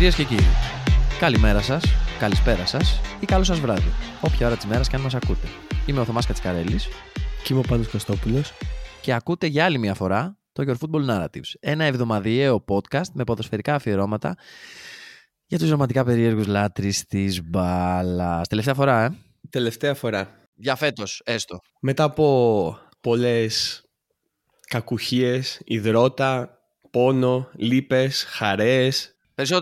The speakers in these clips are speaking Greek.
Κυρίες και κύριοι, καλημέρα σας, καλησπέρα σας ή καλό σας βράδυ, όποια ώρα της μέρας και αν μας ακούτε. Είμαι ο Θωμάς Κατσικαρέλης Και είμαι ο Πάνος Κωστόπουλος. και ακούτε για άλλη μια φορά το Your Football Narratives, ένα εβδομαδιαίο podcast με ποδοσφαιρικά αφιερώματα για τους ρομαντικά περίεργους λάτρεις της μπάλας. Τελευταία φορά, ε. Τελευταία φορά. Για φέτος, έστω. Μετά από πολλές κακουχίες, υδρότα, πόνο, λύπες, χαρές. Περισσό...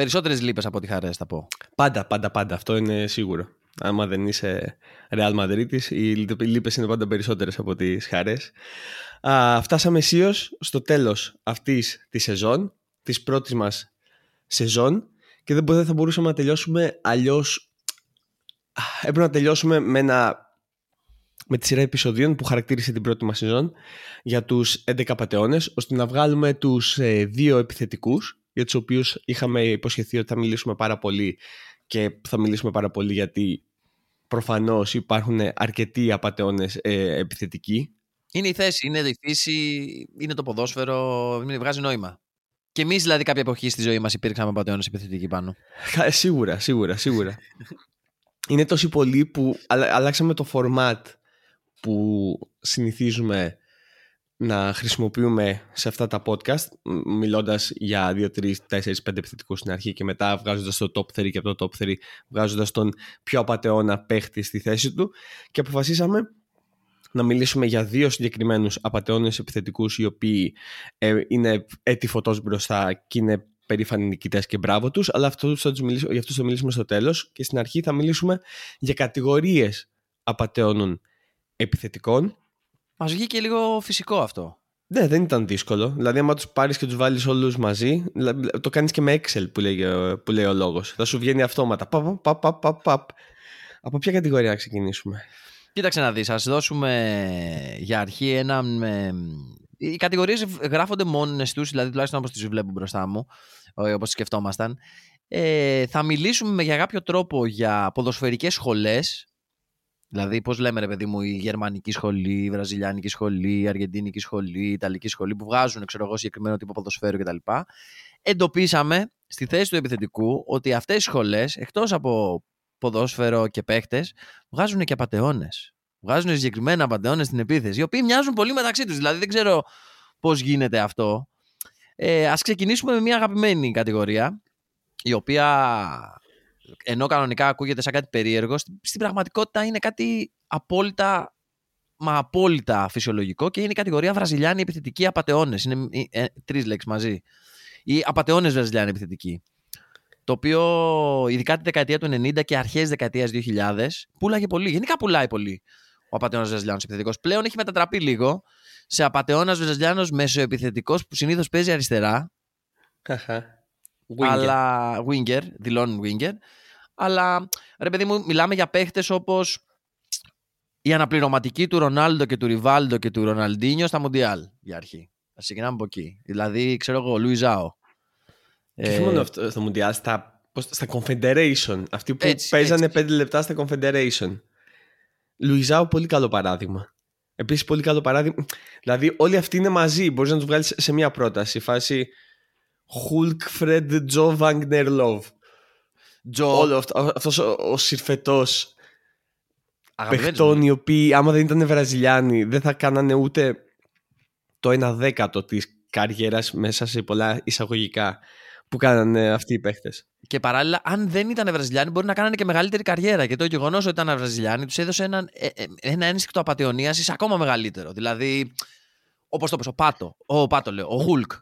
Περισσότερες λύπες από ό,τι χαρές θα πω. Πάντα, πάντα, πάντα. Αυτό είναι σίγουρο. Άμα δεν είσαι Real Madrid, οι λύπες είναι πάντα περισσότερες από τις χαρές. Α, φτάσαμε αισίως στο τέλος αυτής της σεζόν, της πρώτης μας σεζόν και δεν μπο- θα μπορούσαμε να τελειώσουμε αλλιώς Α, έπρεπε να τελειώσουμε με, ένα, με τη σειρά επεισοδίων που χαρακτήρισε την πρώτη μας σεζόν για τους 11 πατεώνες ώστε να βγάλουμε τους ε, δύο επιθετικούς για τους οποίους είχαμε υποσχεθεί ότι θα μιλήσουμε πάρα πολύ και θα μιλήσουμε πάρα πολύ γιατί προφανώς υπάρχουν αρκετοί απατεώνες ε, επιθετικοί Είναι η θέση, είναι η φύση, είναι το ποδόσφαιρο, είναι- βγάζει νόημα. Και εμείς, δηλαδή, κάποια εποχή στη ζωή μας υπήρξαμε πατεώνε επιθετικοί πάνω. Κα- Σίγουρα, σίγουρα, σίγουρα. Είναι τόσοι πολλοί που αλλα- αλλάξαμε το format που συνηθίζουμε να χρησιμοποιούμε σε αυτά τα podcast μ- μιλώντας για 2, 3, 4, 5 επιθετικούς στην αρχή και μετά βγάζοντας το top 3 και από το top 3 βγάζοντας τον πιο απατεώνα παίχτη στη θέση του και αποφασίσαμε να μιλήσουμε για δύο συγκεκριμένους απατεώνες επιθετικούς οι οποίοι ε, είναι έτη φωτός μπροστά και είναι περήφανοι νικητές και μπράβο τους αλλά αυτούς θα τους μιλήσουμε, για αυτούς θα μιλήσουμε στο τέλος και στην αρχή θα μιλήσουμε για κατηγορίες απατεώνων επιθετικών Μας βγήκε λίγο φυσικό αυτό. ναι, δεν ήταν δύσκολο. Δηλαδή, άμα τους πάρεις και τους βάλεις όλους μαζί, δηλαδή, το κάνεις και με Excel που λέει, που λέει ο λόγος. Θα σου βγαίνει αυτόματα. Παπ, παπ, παπ, παπ, παπ. Από ποια κατηγορία να ξεκινήσουμε; Κοίταξε να δεις, ας δώσουμε για αρχή ένα... με- Οι κατηγορίες γράφονται μόνες τους, δηλαδή τουλάχιστον όπως τις βλέπω μπροστά μου, ε, όπως σκεφτόμασταν. Ε, θα μιλήσουμε για κάποιο τρόπο για ποδοσφαιρικές σχολές, δηλαδή πώς λέμε ρε παιδί μου η γερμανική σχολή, η βραζιλιάνικη σχολή, η αργεντίνικη σχολή, η ιταλική σχολή που βγάζουν ξέρω εγώ συγκεκριμένο τύπο ποδοσφαίρου κτλ. Εντοπίσαμε στη θέση του επιθετικού ότι αυτές οι σχολές εκτός από ποδόσφαιρο και παίχτες βγάζουν και απαταιώνες. Βγάζουν συγκεκριμένα απαταιώνες στην επίθεση, οι οποίοι μοιάζουν πολύ μεταξύ τους. Δηλαδή δεν ξέρω πώς γίνεται αυτό. Ε, Α ξεκινήσουμε με μια αγαπημένη κατηγορία, η οποία ενώ κανονικά ακούγεται σαν κάτι περίεργο, στην, στην πραγματικότητα είναι κάτι απόλυτα μα απόλυτα φυσιολογικό και είναι η κατηγορία Βραζιλιάνοι επιθετικοί απαταιώνες. Είναι ε, τρεις λέξεις μαζί. Οι απαταιώνες Βραζιλιάνοι επιθετικοί. Το οποίο ειδικά τη δεκαετία του 90 και αρχές δεκαετίας 2000 πουλάγε πολύ. Γενικά πουλάει πολύ ο απαταιώνας Βραζιλιάνος επιθετικός. Πλέον έχει μετατραπεί λίγο σε απαταιώνας Βραζιλιάνος μεσοεπιθετικός που συνήθως παίζει αριστερά, αλλά winger, δηλώνουν winger. Αλλά ρε παιδί μου, μιλάμε για παίχτες όπως η αναπληρωματική του Ρονάλντο και του Ριβάλντο και του Ροναλντίνιο στα Μοντιάλ για αρχή. Θα ξεκινάμε από εκεί. Δηλαδή, ξέρω εγώ, Λουιζάο. Και όχι μόνο αυτό στο Μουντιάλ, στα, πώς- στα Confederation. Αυτοί που Έτσι, παίζανε έτσι. 5 λεπτά στα Confederation. Λουιζάο, πολύ καλό παράδειγμα. Επίσης, πολύ καλό παράδειγμα. Δηλαδή, όλοι αυτοί είναι μαζί. Μπορείς να τους βγάλεις σε μια πρόταση. Φάση Hulk, Fred, Joe, Wagner, Love. Τζο, Όλο αυτός, αυτός ο, ο συρφετός αγαπημένος παιχτών μου. οι οποίοι άμα δεν ήταν Βραζιλιάνοι δεν θα κάνανε ούτε το ένα δέκατο της καριέρας μέσα σε πολλά εισαγωγικά που κάνανε αυτοί οι παίχτες. Και παράλληλα, αν δεν ήταν Βραζιλιάνοι, μπορεί να κάνανε και μεγαλύτερη καριέρα. Και το γεγονός ότι ήταν Βραζιλιάνοι τους έδωσε έναν, ε, ε, ένα ένστικτο απαταιωνίασης ακόμα μεγαλύτερο. Δηλαδή, όπως το πες, ο Πάτο, ο Πάτο λέω, ο Χουλκ.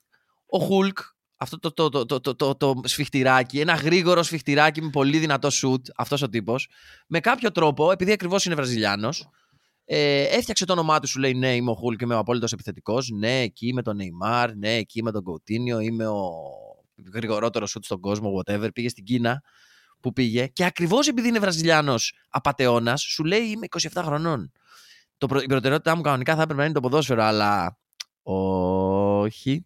Ο Χουλκ, αυτό το, το, το, το, το, το, το σφιχτηράκι, ένα γρήγορο σφιχτηράκι με πολύ δυνατό σουτ, αυτός ο τύπος, με κάποιο τρόπο, επειδή ακριβώς είναι Βραζιλιάνος, ε, έφτιαξε το όνομά του, σου λέει ναι, είμαι ο Χουλκ, είμαι ο απόλυτος επιθετικός. Ναι, εκεί με τον Νεϊμάρ, ναι, εκεί με τον Κουτίνιο, είμαι ο γρηγορότερος σουτ στον κόσμο, whatever. Πήγε στην Κίνα που πήγε και ακριβώς επειδή είναι Βραζιλιάνος απατεώνας, σου λέει είμαι 27 χρονών. Το, προ- η προτεραιότητά μου κανονικά θα έπρεπε να είναι το ποδόσφαιρο, αλλά όχι.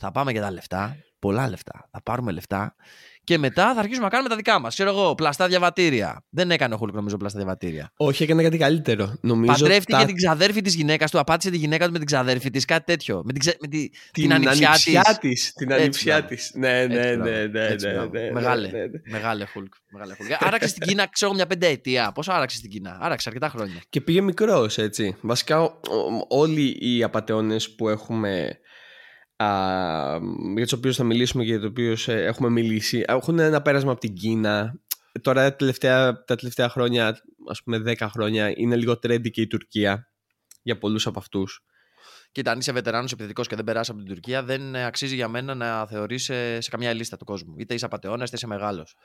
Θα πάμε για τα λεφτά. Πολλά λεφτά. Θα πάρουμε λεφτά Και μετά θα αρχίσουμε να κάνουμε τα δικά μας. Ξέρω εγώ, πλαστά διαβατήρια. Δεν έκανε ο Χουλκ, νομίζω, πλαστά διαβατήρια. Όχι, έκανε κάτι καλύτερο. Νομίζω Παντρεύτηκε τα- την ξαδέρφη της γυναίκα του, απάτησε τη γυναίκα του με την ξαδέρφη της, κάτι τέτοιο. Με την, ξε... με τη... την, την ανιψιά της. της. Την Έτσι, ανιψιά μπράβο. της. Ναι, ναι, Έτσι, ναι, μπράβο. ναι, Έτσι, ναι, μπράβο. ναι, ναι, Μεγάλε. ναι, ναι. Μεγάλε Χουλκ. Μεγάλε Χουλκ. Άραξε στην Κίνα, ξέρω μια πενταετία. Πόσο άραξε στην Κίνα; Άραξε αρκετά χρόνια. Και πήγε μικρός, έτσι. Βασικά, ο- ο- όλοι οι απαταιώνες που έχουμε. Α, για τους οποίους θα μιλήσουμε και για τους οποίους έχουμε μιλήσει, έχουν ένα πέρασμα από την Κίνα. Τώρα τα τελευταία, τα τελευταία χρόνια, ας πούμε 10 χρόνια, είναι λίγο trendy και η Τουρκία για πολλούς από αυτούς. Κοίτα, αν είσαι βετεράνος επιθετικός και δεν περάσεις από την Τουρκία, δεν ε, αξίζει για μένα να θεωρείς σε, σε καμιά λίστα του κόσμου. Είτε είσαι απαταιώνας, είτε είσαι μεγάλος.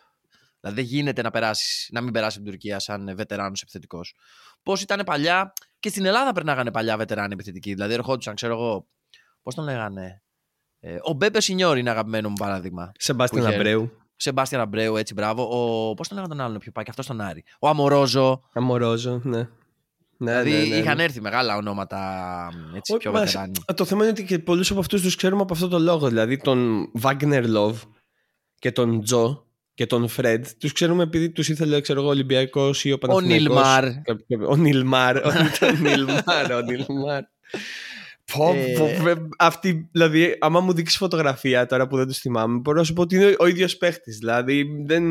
Δηλαδή δεν γίνεται να, περάσεις, να μην περάσεις από την Τουρκία σαν βετεράνος επιθετικός. Πώς ήταν παλιά και στην Ελλάδα περνάγανε παλιά βετεράνοι επιθετικοί. Δηλαδή ερχόντουσαν, ξέρω εγώ. Πώς τον λέγανε. Ε, ο Μπέπε Σινιόρ είναι αγαπημένο μου παράδειγμα. Σεμπάστιαν Που είχε- Αμπρέου, Σεμπάστιαν Αμπρέου, έτσι μπράβο. Ο, πώς τον λέγανε τον άλλον πιο πάει, και αυτός τον Άρη. Ο Αμορόζο. Αμορόζο, ναι. Ναι, δηλαδή ναι, ναι, ναι. είχαν έρθει μεγάλα ονόματα έτσι, Όχι, πιο μας- βετεράνοι. Το θέμα είναι ότι και πολλούς από αυτούς τους ξέρουμε από αυτό το λόγο. Δηλαδή τον Wagner Love και τον Τζο και τον Φρεντ τους ξέρουμε επειδή τους ήθελε ξέρω εγώ, ο Ολυμπιακός ή ο Παναθηναϊκός. Νιλμάρ. Ο Νιλμάρ. Ο τον Νιλμάρ. Ο Νιλμάρ. Πω, Ε. πω, βε- αυτή, δηλαδή, άμα μου δείξεις φωτογραφία τώρα που δεν τους θυμάμαι, μπορώ να σου πω ότι είναι ο ίδιος παίχτης. Δηλαδή, δεν.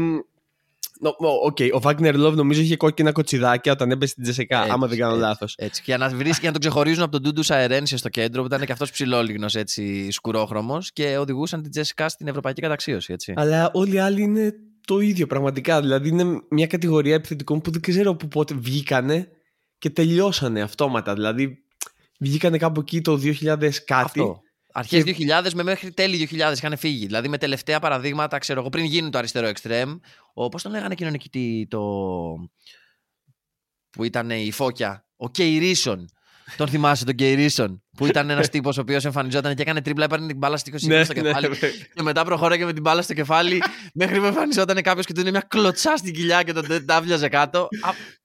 Νο- ο- Οκ, ο Vágner Love νομίζω είχε κόκκινα κοτσιδάκια όταν έπεσε στην ΤΣΣΚΑ, Έτσι, άμα δεν κάνω έτσι. λάθος. Έτσι. Και για να, βρεις, για να τον ξεχωρίζουν από τον Ντούντου Σεαρένσε στο κέντρο, που ήταν και αυτός ψηλόλιγνος έτσι σκουρόχρωμος και οδηγούσαν την ΤΣΣΚΑ στην ευρωπαϊκή καταξίωση. Έτσι. Αλλά όλοι οι άλλοι είναι το ίδιο πραγματικά. Δηλαδή είναι μια κατηγορία επιθετικών που δεν ξέρω από πότε βγήκανε και τελειώσανε αυτόματα. Δηλαδή βγήκανε κάπου εκεί το 2000 κάτι. Αυτό. Αρχές 2000 με μέχρι τέλη 2000 είχαν φύγει. Δηλαδή με τελευταία παραδείγματα, ξέρω εγώ, πριν γίνει το αριστερό εξτρέμ. Ο, πώς τον λέγανε εκείνον εκεί τι- το. που ήταν η Φώκια; Ο Κεϊρίσον. Τον θυμάσαι τον Κεϊρίσον. Που ήταν ένας τύπος ο οποίος εμφανιζόταν και έκανε τρίπλα, έπαιρνε την μπάλα στη 20 Ναι, στο ναι, κεφάλι. ναι. Και μετά προχώραγε με την μπάλα στο κεφάλι μέχρι που εμφανιζόταν κάποιος και του είναι μια κλωτσά στην κοιλιά και τον τάβλιαζε κάτω.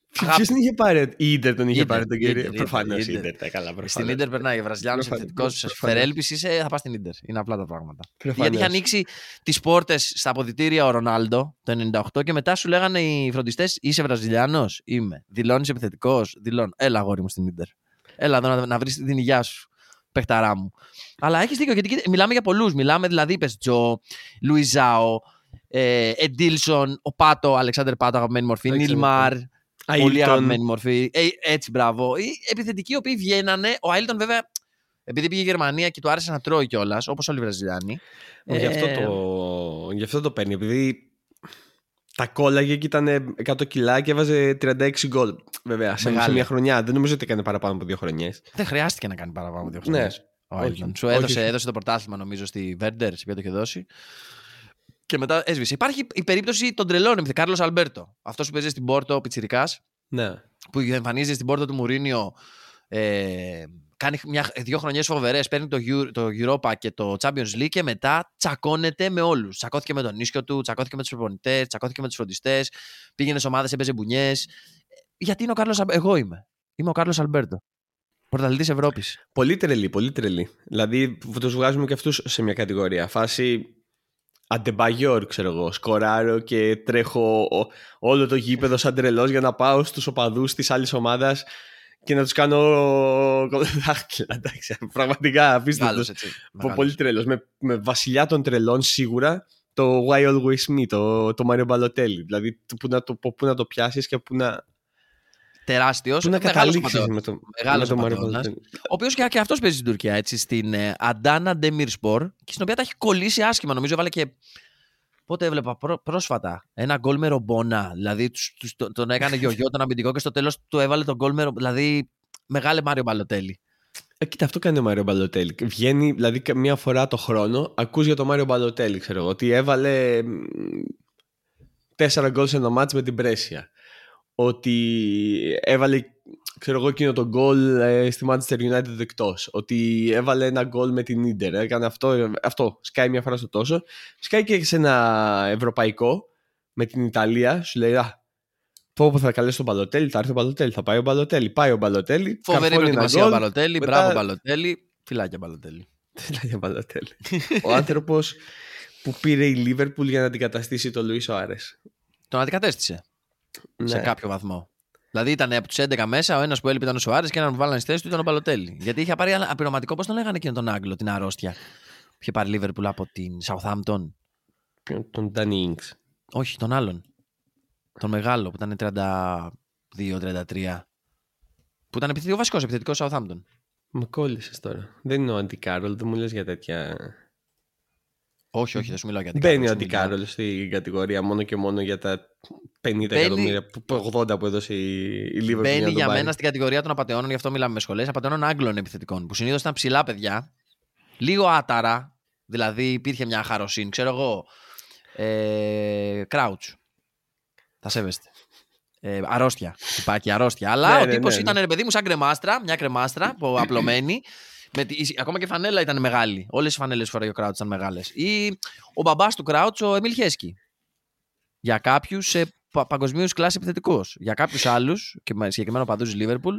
Α, Ποιος αγάπη. την είχε πάρει, η Ιντερ τον είχε Ίντερ, πάρει τον κύριο; Ίντερ, Προφανώς η Ίντερ. Ιντερ τα καλά. Στην προφανώς. ντερ περνάει. Βραζιλιάνος Προφανώς, επιθετικός προφανώς. φερέλπη είσαι, θα πας στην ντερ. Είναι απλά τα πράγματα. Προφανώς. Γιατί είχε ανοίξει τις πόρτες στα αποδητήρια ο Ρονάλντο το 98 και μετά σου λέγανε οι φροντιστές: Είσαι Βραζιλιάνος, είμαι. Δηλώνεις επιθετικός, δηλώνω. Έλα, αγόρι μου στην ντερ. Έλα εδώ να, να βρεις την υγειά σου, παιχταρά μου. Αλλά έχεις δίκιο γιατί κοίτα, μιλάμε για πολλούς. Μιλάμε δηλαδή, είπες Τζο, Λουιζάο, ε, Εντίλσον, ο Πάτο, Αλεξάνδρ Πάτο, αγαπημένη μορφή, Αλεξάνδρ Νίλμαρ, Πολύ Αίλτον. αγαπημένη μορφή. Ε, έτσι, μπράβο. Οι επιθετικοί οι οποίοι βγαίνανε. Ο Άιλτον, βέβαια, επειδή πήγε η Γερμανία και του άρεσε να τρώει κιόλας, όπως όλοι οι Βραζιλιάνοι. Γι' αυτό, Ε, το, γι' αυτό το παίρνει. Επειδή τα κόλλαγε και ήταν 100 κιλά και έβαζε 36 γκολ. Βέβαια, σε, Μεγάλη. σε μια χρονιά. Δεν νομίζω ότι έκανε παραπάνω από δύο χρονιές. Δεν χρειάστηκε να κάνει παραπάνω από δύο Ναι. χρόνια. Ο Όχι. Άιλτον. Σου Όχι, έδωσε, όχι. έδωσε το πρωτάθλημα, νομίζω, στη Βέρντερ, σε ποιο το είχε δώσει. Και μετά έσβησε. Υπάρχει η περίπτωση των τρελών, Κάρλος Αλμπέρτο. Αυτός που παίζει στην Πόρτο, ο Πιτσυρικά, Ναι. που εμφανίζεται στην πόρτα του Μουρίνιο. Ε, κάνει μια, δύο χρονιές φοβερές, παίρνει το, Euro- το Europa και το Champions League και μετά τσακώνεται με όλους. Τσακώθηκε με τον ίσιο του, τσακώθηκε με τους προπονητές, τσακώθηκε με τους φροντιστές, πήγαινε σε ομάδες, έπαιζε μπουνιές. Γιατί είναι ο Κάρλος, Αλ- εγώ είμαι. Είμαι ο Κάρλος Αλμπέρτο. Πρωταθλητής Ευρώπης. Πολύ τρελή, πολύ τρελή. Δηλαδή, τους βγάζουμε και αυτούς σε μια κατηγορία. Φάση Αντεμπαγιόρ, ξέρω εγώ. Σκοράρω και τρέχω ο- όλο το γήπεδο σαν τρελός για να πάω στους οπαδούς της άλλης ομάδας και να τους κάνω δάχτυλα. Εντάξει, πραγματικά απίστευτος. Μεγάλος, έτσι. Μεγάλος. Πολύ τρελός. Με, με βασιλιά των τρελών σίγουρα το Why Always Me, το, το Mario Balotelli. Δηλαδή, το, που να το, πού να το πιάσεις και πού να, Τεράστιος. πού να μεγάλος καταλήξεις απατεώνας. με το, Μεγάλος με το Mario απατεώνας. Balotelli. Ο οποίος και, και αυτός παίζει στην Τουρκία, έτσι, στην ε, Αντάνα Ντεμιρσπορ, και στην οποία τα έχει κολλήσει άσχημα. Νομίζω έβαλε και. Πότε έβλεπα πρό- πρόσφατα ένα γκολ με ρομπόνα. Δηλαδή τους, τους- τον- τον έκανε γιογιό τον αμυντικό και στο τέλος του έβαλε τον γκολ με ρομπόνα. Δηλαδή μεγάλε Μάριο Μπαλοτέλη. Ε, κοίτα, αυτό κάνει ο Μάριο Μπαλοτέλη. Βγαίνει, δηλαδή, κα- μία φορά το χρόνο, ακούς για τον Μάριο Μπαλοτέλη, ξέρω εγώ, ότι έβαλε μ, τέσσερα γκολ σε ένα μάτς με την Πρέσια. Ότι έβαλε, ξέρω εγώ, εκείνο το γκολ ε, στη Manchester United εκτός. Ότι έβαλε ένα γκολ με την Ίντερ. Έκανε αυτό, ε, αυτό. Σκάει μία φορά στο τόσο. Σκάει και σε ένα ευρωπαϊκό με την Ιταλία. Σου λέει, α, πω πω θα καλέσει τον Μπαλοτέλη, θα έρθει ο Μπαλοτέλη, θα πάει ο Μπαλοτέλη. Πάει ο Μπαλοτέλη. Φοβερή καρφώνει ένα προετοιμασία ο γκολ. Μπαλοτέλη. μετά- Μπράβο Μπαλοτέλη. Φιλάκια Μπαλοτέλη. Τι λέει για Μπαλοτέλη. Ο άνθρωπος που που πήρε η Λίβερπουλ για να αντικαταστήσει τον Λουίς Σοάρε. Τον αντικατέστησε Ναι. σε κάποιο βαθμό. Δηλαδή ήταν από του 11 μέσα, ο ένας που έλειπε ήταν ο Σουάρες και έναν που βάλανε στη θέση του ήταν ο Μπαλοτέλη. Γιατί είχε πάρει ένα απειρωματικό, πώς τον λέγανε εκείνον τον Άγγλο, την αρρώστια. Που είχε πάρει Λίβερπουλ από την Southampton; Ποιον, Τον Ντάνι Ινγκς. Όχι, τον άλλον. Τον μεγάλο που ήταν 32-33. Που ήταν επιθετικό βασικός επιθετικός Southampton. Με κόλλησες τώρα. Δεν είναι ο Αντικάρολ, δεν μου λες για τέτοια. Όχι, όχι, δεν σου μιλάω για την Δεν είναι ο σου μιλάω. Αντικάρολ στην κατηγορία μόνο και μόνο για τα 50 Μπαίνει- εκατομμύρια, που- 80 που έδωσε η, η Liverpool. Μπαίνει τον για πάρει. μένα στην κατηγορία των απαταιώνων, γι' αυτό μιλάμε με σχολές. Απαταιώνων Άγγλων επιθετικών. Που συνήθως ήταν ψηλά παιδιά. Λίγο άταρα. Δηλαδή υπήρχε μια χαροσύνη. Ξέρω εγώ. Ε, Κράουτς. Θα σέβεστε. Ε, αρρώστια. Τυπάκι, αρρώστια. Αλλά Ναι, ο ναι, τύπος ναι, ναι. ήταν ρε παιδί μου σαν κρεμάστρα. Μια κρεμάστρα που απλωμένη. Με τη, η- ακόμα και η φανέλα ήταν μεγάλη. Όλες οι φανέλες που φοράει ο Κράουτ ήταν μεγάλες. Ή ο μπαμπάς του Κράουτ, ο Εμίλ Χέσκι. Για κάποιους ε, πα, παγκοσμίω κλάση επιθετικού. Για κάποιους άλλους, και με συγκεκριμένο παντού της Λίβερπουλ,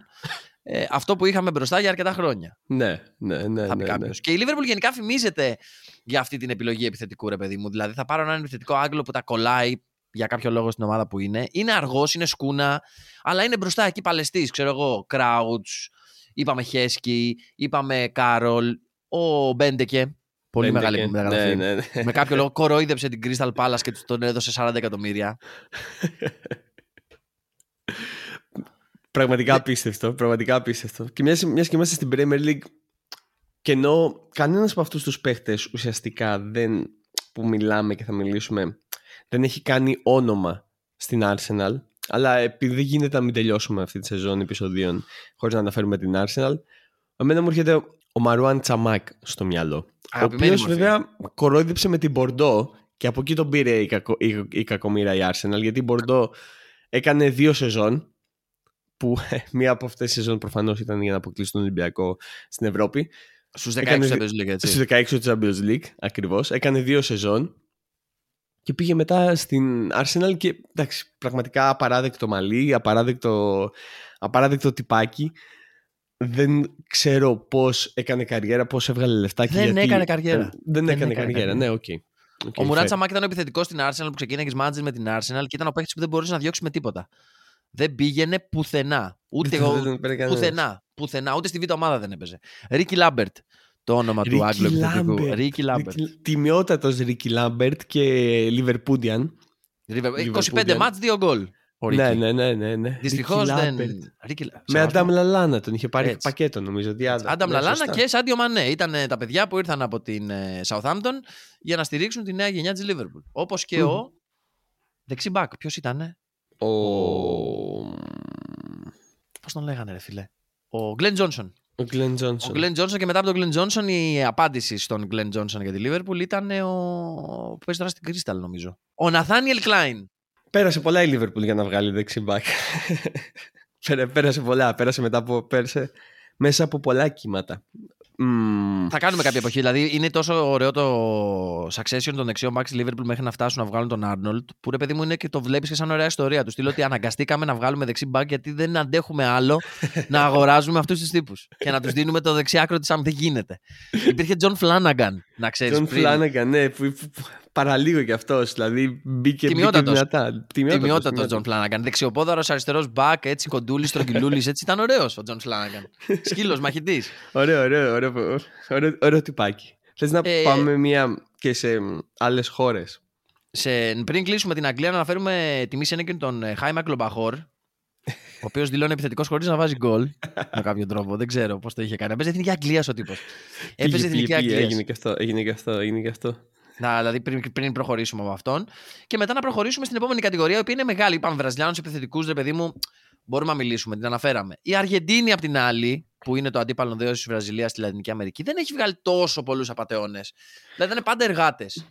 ε, αυτό που είχαμε μπροστά για αρκετά χρόνια. Ναι, ναι, ναι. θα πει ναι, κάποιος. ναι. Και η Λίβερπουλ γενικά φημίζεται για αυτή την επιλογή επιθετικού, ρε παιδί μου. Δηλαδή θα πάρω έναν επιθετικό Άγγλο που τα κολλάει για κάποιο λόγο στην ομάδα που είναι. Είναι αργός, είναι σκούνα, αλλά είναι μπροστά εκεί παλαιστής. Ξέρω εγώ, Κράουτς, είπαμε Χέσκι, είπαμε Κάρολ, ο Μπέντεκε. Πολύ Μπέντεκε. μεγάλη μεταγραφή. Ναι, ναι, ναι. Με κάποιο λόγο κορόιδεψε την Crystal Palace και του τον έδωσε 40 εκατομμύρια. Πραγματικά απίστευτο. Πραγματικά απίστευτο. Και μιας μιας και είμαστε στην Premier League, και ενώ κανένας από αυτούς τους παίχτες ουσιαστικά δεν, που μιλάμε και θα μιλήσουμε δεν έχει κάνει όνομα στην Arsenal, αλλά επειδή δεν γίνεται να μην τελειώσουμε αυτή τη σεζόν επεισοδίων χωρίς να αναφέρουμε την Arsenal, εμένα μου έρχεται ο Μαρουάν Τσαμάκ στο μυαλό. Ο Αγαπημένη οποίος μορφή. βέβαια κορόιδεψε με την Μπορντό και από εκεί τον πήρε η, κακο, η, η κακομοίρα η Arsenal, γιατί η Μπορντό έκανε δύο σεζόν που μία από αυτές τις σεζόν προφανώς ήταν για να αποκλείσει τον Ολυμπιακό στην Ευρώπη. Στους 16 Έκανε του δι- Champions League, έτσι. Στους 16 του Champions League, ακριβώς. Έκανε δύο σεζόν και πήγε μετά στην Arsenal και εντάξει, πραγματικά απαράδεκτο μαλλί, απαράδεκτο, απαράδεκτο τυπάκι. Δεν ξέρω πώς έκανε καριέρα, πώς έβγαλε λεφτά και Δεν γιατί... έκανε καριέρα. Ε, δεν, Δεν έκανε, έκανε καριέρα, καριέρα. ναι, οκ. Οκ, Ο Μαρουάν fair. Σαμάκ ήταν ο επιθετικός στην Arsenal που ξεκίνησε μάνατζερ με την Arsenal και ήταν ο παίκτης που δεν μπορούσες να διώξεις με τίποτα. Δεν πήγαινε πουθενά. Ούτε Δεν εγώ. τον πήρε κανένας. Πουθενά. Πουθενά. Ούτε στη β' ομάδα δεν έπαιζε. Ρίκι Λάμπερτ. Το όνομα του Ρίκι Άγγλου επιθετικού. Λάμπερτ. Ρίκι Λάμπερτ. Ρίκι- Τιμιότατος Ρίκι Λάμπερτ και Liverpudlian. Ρίβε- 25 Liverpool. ματς, 2 γκολ. Ο Ρίκι. Ναι, ναι, ναι, ναι, ναι. Δυστυχώς Ρίκι δεν. Λάμπερτ. Ρίκι... Με σε Άνταμ βαθμό. Λαλάνα τον είχε πάρει Έτσι. πακέτο νομίζω. Διάδα. Άνταμ Ναι, Λαλάνα σωστά. και Σαντιό Μανέ. Ήταν ε, τα παιδιά που ήρθαν από την ε, Southampton για να στηρίξουν τη νέα γενιά της Liverpool. Όπως και Μμμ. ο. Δεξί μπακ. Ποιος ήταν, Ο... Πώς τον λέγανε, ρε φίλε; Ο Γκλεν Τζόνσον. Ο Γκλεν Ο Τζόνσον. Glenn Johnson και μετά από τον Glenn Johnson η απάντηση στον Glenn Johnson για τη Liverpool ήταν ε, ο που παίζει τώρα στην Crystal νομίζω. Ο Nathaniel Klein. Πέρασε πολλά η Λίβερπουλ για να βγάλει δεξί μπακ. Πέρα- πέρασε πολλά. Πέρασε μετά από... Πέρασε μέσα από πολλά κύματα. Μμμ. Θα κάνουμε κάποια εποχή. Δηλαδή είναι τόσο ωραίο το succession των δεξιών backs τη Liverpool μέχρι να φτάσουν να βγάλουν τον Arnold. Που ρε παιδί μου είναι και το βλέπεις και σαν ωραία ιστορία τους. Στυλ ότι αναγκαστήκαμε να βγάλουμε δεξί back γιατί δεν αντέχουμε άλλο να αγοράζουμε αυτούς τους τύπους. Και να τους δίνουμε το δεξιάκρο της αν δεν γίνεται. Υπήρχε John Flanagan, να ξέρεις. Τον Φλάναγκαν, ναι, που, που, που- παραλίγο κι αυτός. Δηλαδή μπήκε, μπήκε Τιμιότατος. δυνατά. Τιμιότατος Τζον Φλάναγκαν. Δεξιοπόδαρος, αριστερός μπακ, έτσι κοντούλης, στρογγυλούλης. Έτσι ήταν ωραίος ο Τζον Φλάναγκαν. Σκύλος, μαχητής. Ωραίο, ωραίο, ωραίο, ωραίο, ωραίο τυπάκι. Θες να Ε, πάμε μία και σε άλλες χώρες; Σε, πριν κλείσουμε την Αγγλία, να αναφέρουμε τιμή σε έναν τον ε, Χάιμα Κλομπαχόρ. Ο οποίος δηλώνει επιθετικός χωρίς να βάζει γκολ. με κάποιο τρόπο. Δεν ξέρω πώς το είχε κάνει. Έπαιζε εθνική Αγγλία ο τύπος. Έπαιζε εθνική Αγγλία. Έγινε και αυτό, έγινε και αυτό, έγινε και αυτό. Να, δηλαδή πριν, πριν προχωρήσουμε από αυτόν. Και μετά να προχωρήσουμε στην επόμενη κατηγορία, η οποία είναι μεγάλη. Είπαμε Βραζιλιάνους επιθετικούς, ρε παιδί μου, μπορούμε να μιλήσουμε, την αναφέραμε. Η Αργεντίνη, απ' την άλλη, που είναι το αντίπαλο δέος της Βραζιλίας στη Λατινική Αμερική, δεν έχει βγάλει τόσο πολλούς απαταιώνες. Δηλαδή είναι πάντα εργάτες.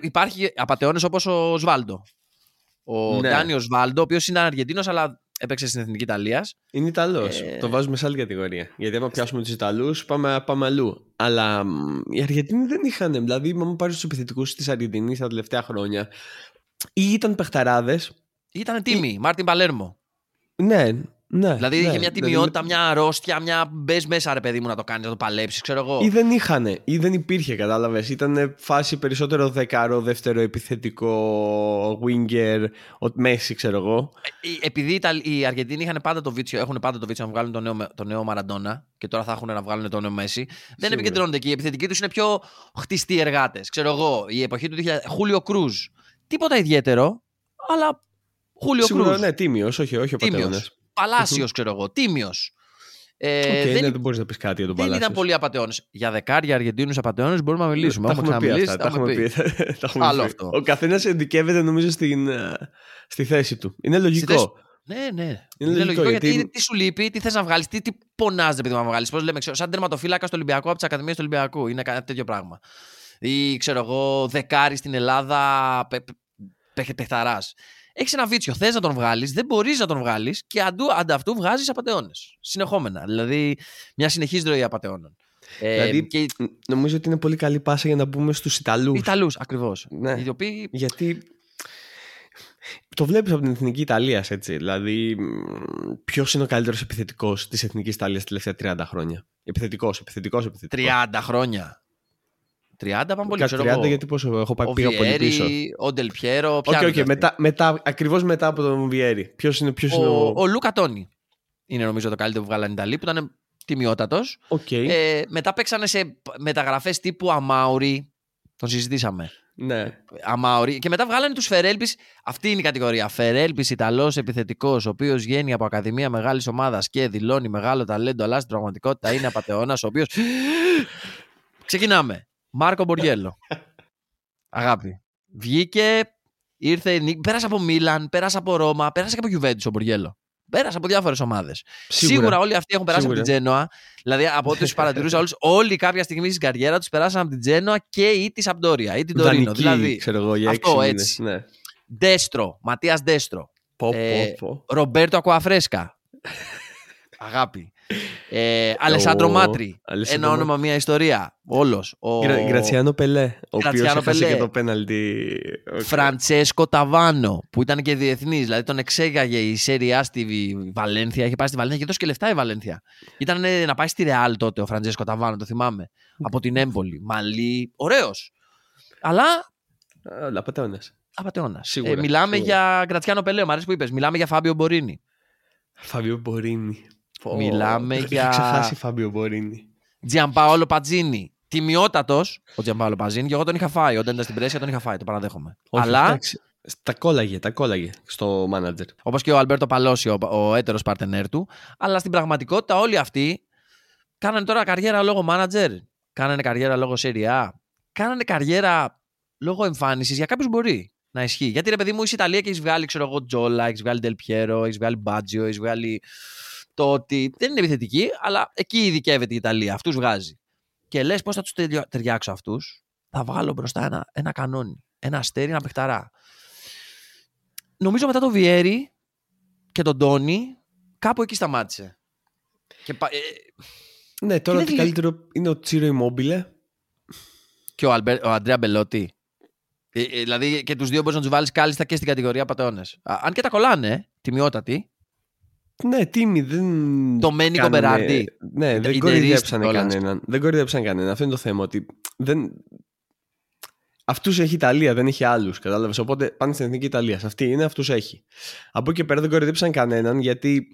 Υπάρχει απαταιώνες όπως ο Σβάλντο. Ο Ναι. Ντάνιος Σβάλντο, ο οποίος είναι Αργεντίνος, αλλά έπαιξε στην Εθνική Ιταλίας. Είναι Ιταλός. Ε, Το βάζουμε σε άλλη κατηγορία. Γιατί άμα πιάσουμε τους Ιταλούς, πάμε, πάμε αλλού. Αλλά μ, οι Αργεντίνοι δεν είχαν. Δηλαδή, άμα πάρεις τους επιθετικούς της Αργεντινής τα τελευταία χρόνια, ή ήταν παιχταράδες. Ήταν τίμη, Μάρτιν Παλέρμο. Ναι, Ναι, δηλαδή ναι, είχε μια δηλαδή- τιμιότητα, μια αρρώστια, μια μπες μέσα ρε παιδί μου να το κάνεις, να το παλέψεις, ξέρω εγώ. Ή δεν είχαν, ή δεν υπήρχε, κατάλαβες. Ήταν φάση περισσότερο δεκάρο, δεύτερο επιθετικό, winger, ο Μέση, ξέρω εγώ. Ε, Επειδή οι, Ιταλ- οι Αργεντίνοι είχαν πάντα το βίτσιο, έχουν πάντα το βίτσιο να βγάλουν τον νέο, το νέο Μαραντόνα και τώρα θα έχουν να βγάλουν τον νέο Μέση. Δεν Σίγουρα. επικεντρώνονται εκεί. Οι επιθετικοί τους είναι πιο χτιστοί εργάτες. Ξέρω εγώ, η εποχή του 2000. Χούλιο Κρούζ. Τίποτα ιδιαίτερο, αλλά Χούλιο Σίγουρα, Κρούζ. ναι, τίμιος, όχι, όχι ο Τίμιος. πατέρας. Παλάσιος, ξέρω εγώ. Τίμιος. Ε, Οκ, δεν, ναι, δεν μπορείς να πεις κάτι για τον δεν Παλάσιος. ήταν πολύ απατεώνες. Για δεκάρια Αργεντίνους απατεώνες μπορούμε να μιλήσουμε. Τα Έχουμε έχουμε πει ξαναμιλήσει. αυτά. Τα έχουμε πει. Τα έχουμε Άλλο πει. αυτό. Ο καθένας ειδικεύεται νομίζω στην, ε, στη θέση του. Είναι λογικό. θέση- Ναι, ναι. Είναι, λογικό, λογικό γιατί... γιατί- τι σου λείπει, τι θες να βγάλεις, τι, τι πωρώνει επειδή να βγάλεις. Πώς λέμε, ξέρω, σαν τερματοφύλακα στο Ολυμπιακό από τις Ακαδημίες του Ολυμπιακού. Είναι κάτι τέτοιο πράγμα. Ή ξέρω εγώ, δεκάρι στην Ελλάδα, πε, πε, πε, παιχταράς. Έχεις ένα βίτσιο, θες να τον βγάλεις, δεν μπορείς να τον βγάλεις και αντ' αυτού, αντ' αυτού βγάζεις απατεώνες. Συνεχόμενα. Δηλαδή, μια συνεχής ροή απαταιώνων. Ε, Δηλαδή, και Νομίζω ότι είναι πολύ καλή πάσα για να μπούμε στους Ιταλούς. οι Ιταλούς, ακριβώς. Ναι. Οι οποίοι Γιατί το βλέπεις από την εθνική Ιταλίας, έτσι. Δηλαδή, ποιος είναι ο καλύτερος επιθετικός της εθνικής Ιταλίας τα τελευταία 30 χρόνια; Επιθετικός, επιθετικός, επιθετικός. 30 χρόνια. 30 πάμε πολύ, Κάτι ξέρω 30 εγώ. γιατί πόσο έχω πάει Ο πήγα πολύ πίσω. Βιέρι, ο Ντελπιέρο. Όχι, όχι, μετά, μετά, ακριβώς μετά από τον Βιέρη. Ποιος είναι, ποιος είναι Ο, ο... ο Λούκα Τόνι είναι νομίζω το καλύτερο που βγάλανε οι Ιταλοί που ήταν τιμιότατος. Οκ, Ε, μετά παίξανε σε μεταγραφές τύπου Αμάουρι. Τον συζητήσαμε. ναι. Αμάουρι. Και μετά βγάλανε τους φερέλπις. Αυτή είναι η κατηγορία. Φέρελπις Ιταλός επιθετικός, ο οποίος βγαίνει από Ακαδημία μεγάλης ομάδας και δηλώνει μεγάλο ταλέντο, αλλά στην πραγματικότητα είναι απατεώνας, ο οποίος. Ξεκινάμε. Μάρκο Μποριέλο. Αγάπη. Βγήκε, ήρθε, νί- πέρασε από Μίλαν, πέρασε από Ρώμα, πέρασε και από Γιουβέντους ο Μποριέλο. Πέρασε από διάφορες ομάδες. Σίγουρα. όλοι αυτοί έχουν περάσει Σίγουρα. από την Τζένοα. Δηλαδή, από ό,τι τους παρατηρούσα όλους, όλοι κάποια στιγμή στην καριέρα τους περάσαν από την Τζένοα και ή τη Σαμπντόρια ή την Τωρίνο. Δανεική, Δηλαδή, ξέρω εγώ, για αυτό, έξι έτσι. μήνες. Ναι. Ντέστρο, Ματία Ντέστρο. Πω, Ε, πω, πω. Ρομπέρτο Ακουαφρέσκα. Αγάπη. Ε, Αλεσάντρο Ο- Μάτρι. Αλεσάντρο Ένα όνομα, μια ιστορία. Όλος. Ο Γκρα- Γκρατσιάνο Πελέ, ο οποίος Γκρατσιάνο έχασε Πελέ. και το πέναλτι. Οκ. Φραντσέσκο Ταβάνο, που ήταν και διεθνής. Δηλαδή τον εξήγαγε η Σέριε Α στη Βαλένθια. Είχε πάει στη Βαλένθια και έδωσε και λεφτά η Βαλένθια. Ήταν ε, να πάει στη Ρεάλ τότε ο Φραντσέσκο Ταβάνο, το θυμάμαι. Από την Έμπολη. Μαλή. Ωραίος. Αλλά Αλλά απατεώνας. απατεώνα. Σίγουρα, Ε, μιλάμε σίγουρα. για Γκρατσιάνο Πελέ, μου αρέσει που είπες. Μιλάμε για Φάμπιο Μπορίνη. Φάμπιο Μπορίνη. Πω, Μιλάμε το είχα για- ξεχάσει Φάμπιο Μπορίνη. Τζιαμπάολο Πατζίνη. Τιμιότατος ο Τζιαμπάολο Πατζίνη και εγώ τον είχα φάει. Όταν ήταν στην Μπρέσια τον είχα φάει, το παραδέχομαι. Όχι, Αλλά εντάξει, Τα κόλλαγε, τα κόλλαγε στο μάνατζερ. όπως και ο Αλμπέρτο Παλώσι, ο, ο έτερος παρτενέρ του. Αλλά στην πραγματικότητα όλοι αυτοί κάνανε τώρα καριέρα λόγω μάνατζερ. Κάνανε καριέρα λόγω σεριά. Κάνανε καριέρα λόγω εμφάνισης. Για κάποιους μπορεί να ισχύει. Γιατί ρε παιδί μου, είσαι Ιταλία και έχεις βγάλει, ξέρω εγώ, Τζόλα, έχεις βγάλει Ντελπιέρο, έχεις βγάλει Μπάτζιο, έχεις βγάλει το ότι δεν είναι επιθετική, αλλά εκεί ειδικεύεται η Ιταλία. Αυτούς βγάζει. Και λες πώς θα τους ταιριάξω αυτούς; Θα βάλω μπροστά ένα, ένα κανόνι. Ένα αστέρι, ένα παιχταρά. Νομίζω μετά το Βιέρι και τον Τόνι, κάπου εκεί σταμάτησε. Και, πα- ε, Ναι, τώρα Είναι το λι- καλύτερο είναι ο Τσίρο Immobile. και ο, Αλμπερ, ο Αντρέα Μπελότη. Ε, ε, δηλαδή και τους δύο μπορείς να τους βάλεις κάλλιστα και στην κατηγορία πατεώνες. Αν και τα κολλάνε, ε, τιμιότατοι. Ναι, τίμη, δεν. Το Μένικο κάνανε- Μπεράρντι. Ναι, Ήταν δεν ιντερίστη κοροϊδέψανε κιόλας. κανέναν. Δεν κοροϊδέψαν κανέναν. Αυτό είναι το θέμα. Ότι δεν... Αυτούς έχει η Ιταλία, δεν έχει άλλους. Κατάλαβες; Οπότε πάνε στην εθνική Ιταλία. Σε Αυτή είναι, αυτούς έχει. Από εκεί και πέρα δεν κοροϊδέψαν κανέναν γιατί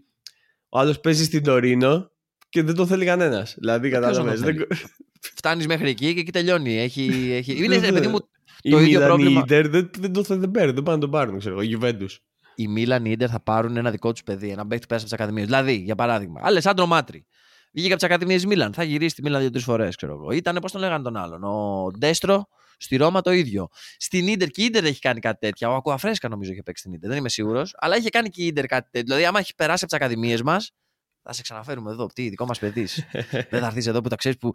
ο άλλος παίζει στην Τωρίνο και δεν το θέλει κανένας. Δηλαδή, Ποιος κατάλαβες; δεν το θέλει. Φτάνεις μέχρι εκεί και εκεί τελειώνει. Έχει, έχει... Είναι, Δεν- ρε παιδί μου, Η το ίδιο Μίλαν, πρόβλημα. η Ιντερ δεν, δεν το θέλουν, δεν παίρνουν, δεν πάνε να τον πάρουν. Ξέρω, εγώ, η Juventus. Η Μίλαν ή η Ίντερ θα πάρουν ένα δικό τους παιδί, ένα παίκτη που πέρασε από τις Ακαδημίες. Δηλαδή, για παράδειγμα, Αλεσάντρο Μάτρι. Βγήκε από τις Ακαδημίες Μίλαν. Θα γυρίσει στη Μίλαν δύο-τρεις φορές, ξέρω εγώ. Ήταν, πώς τον λέγανε τον άλλον. Ο Ντέστρο στη Ρώμα το ίδιο. Στην Ίντερ και η Ίντερ έχει κάνει κάτι τέτοια. Ο Ακουαφρέσκα νομίζω είχε παίξει στην Ίντερ. Δεν είμαι σίγουρος. Αλλά είχε κάνει και η Ίντερ κάτι τέτοιο. Δηλαδή, άμα έχει περάσει από τις Ακαδημίες μας, θα σε ξαναφέρουμε εδώ. Τι, δικό μας παιδί. Δεν θα έρθεις εδώ που τα ξέρεις που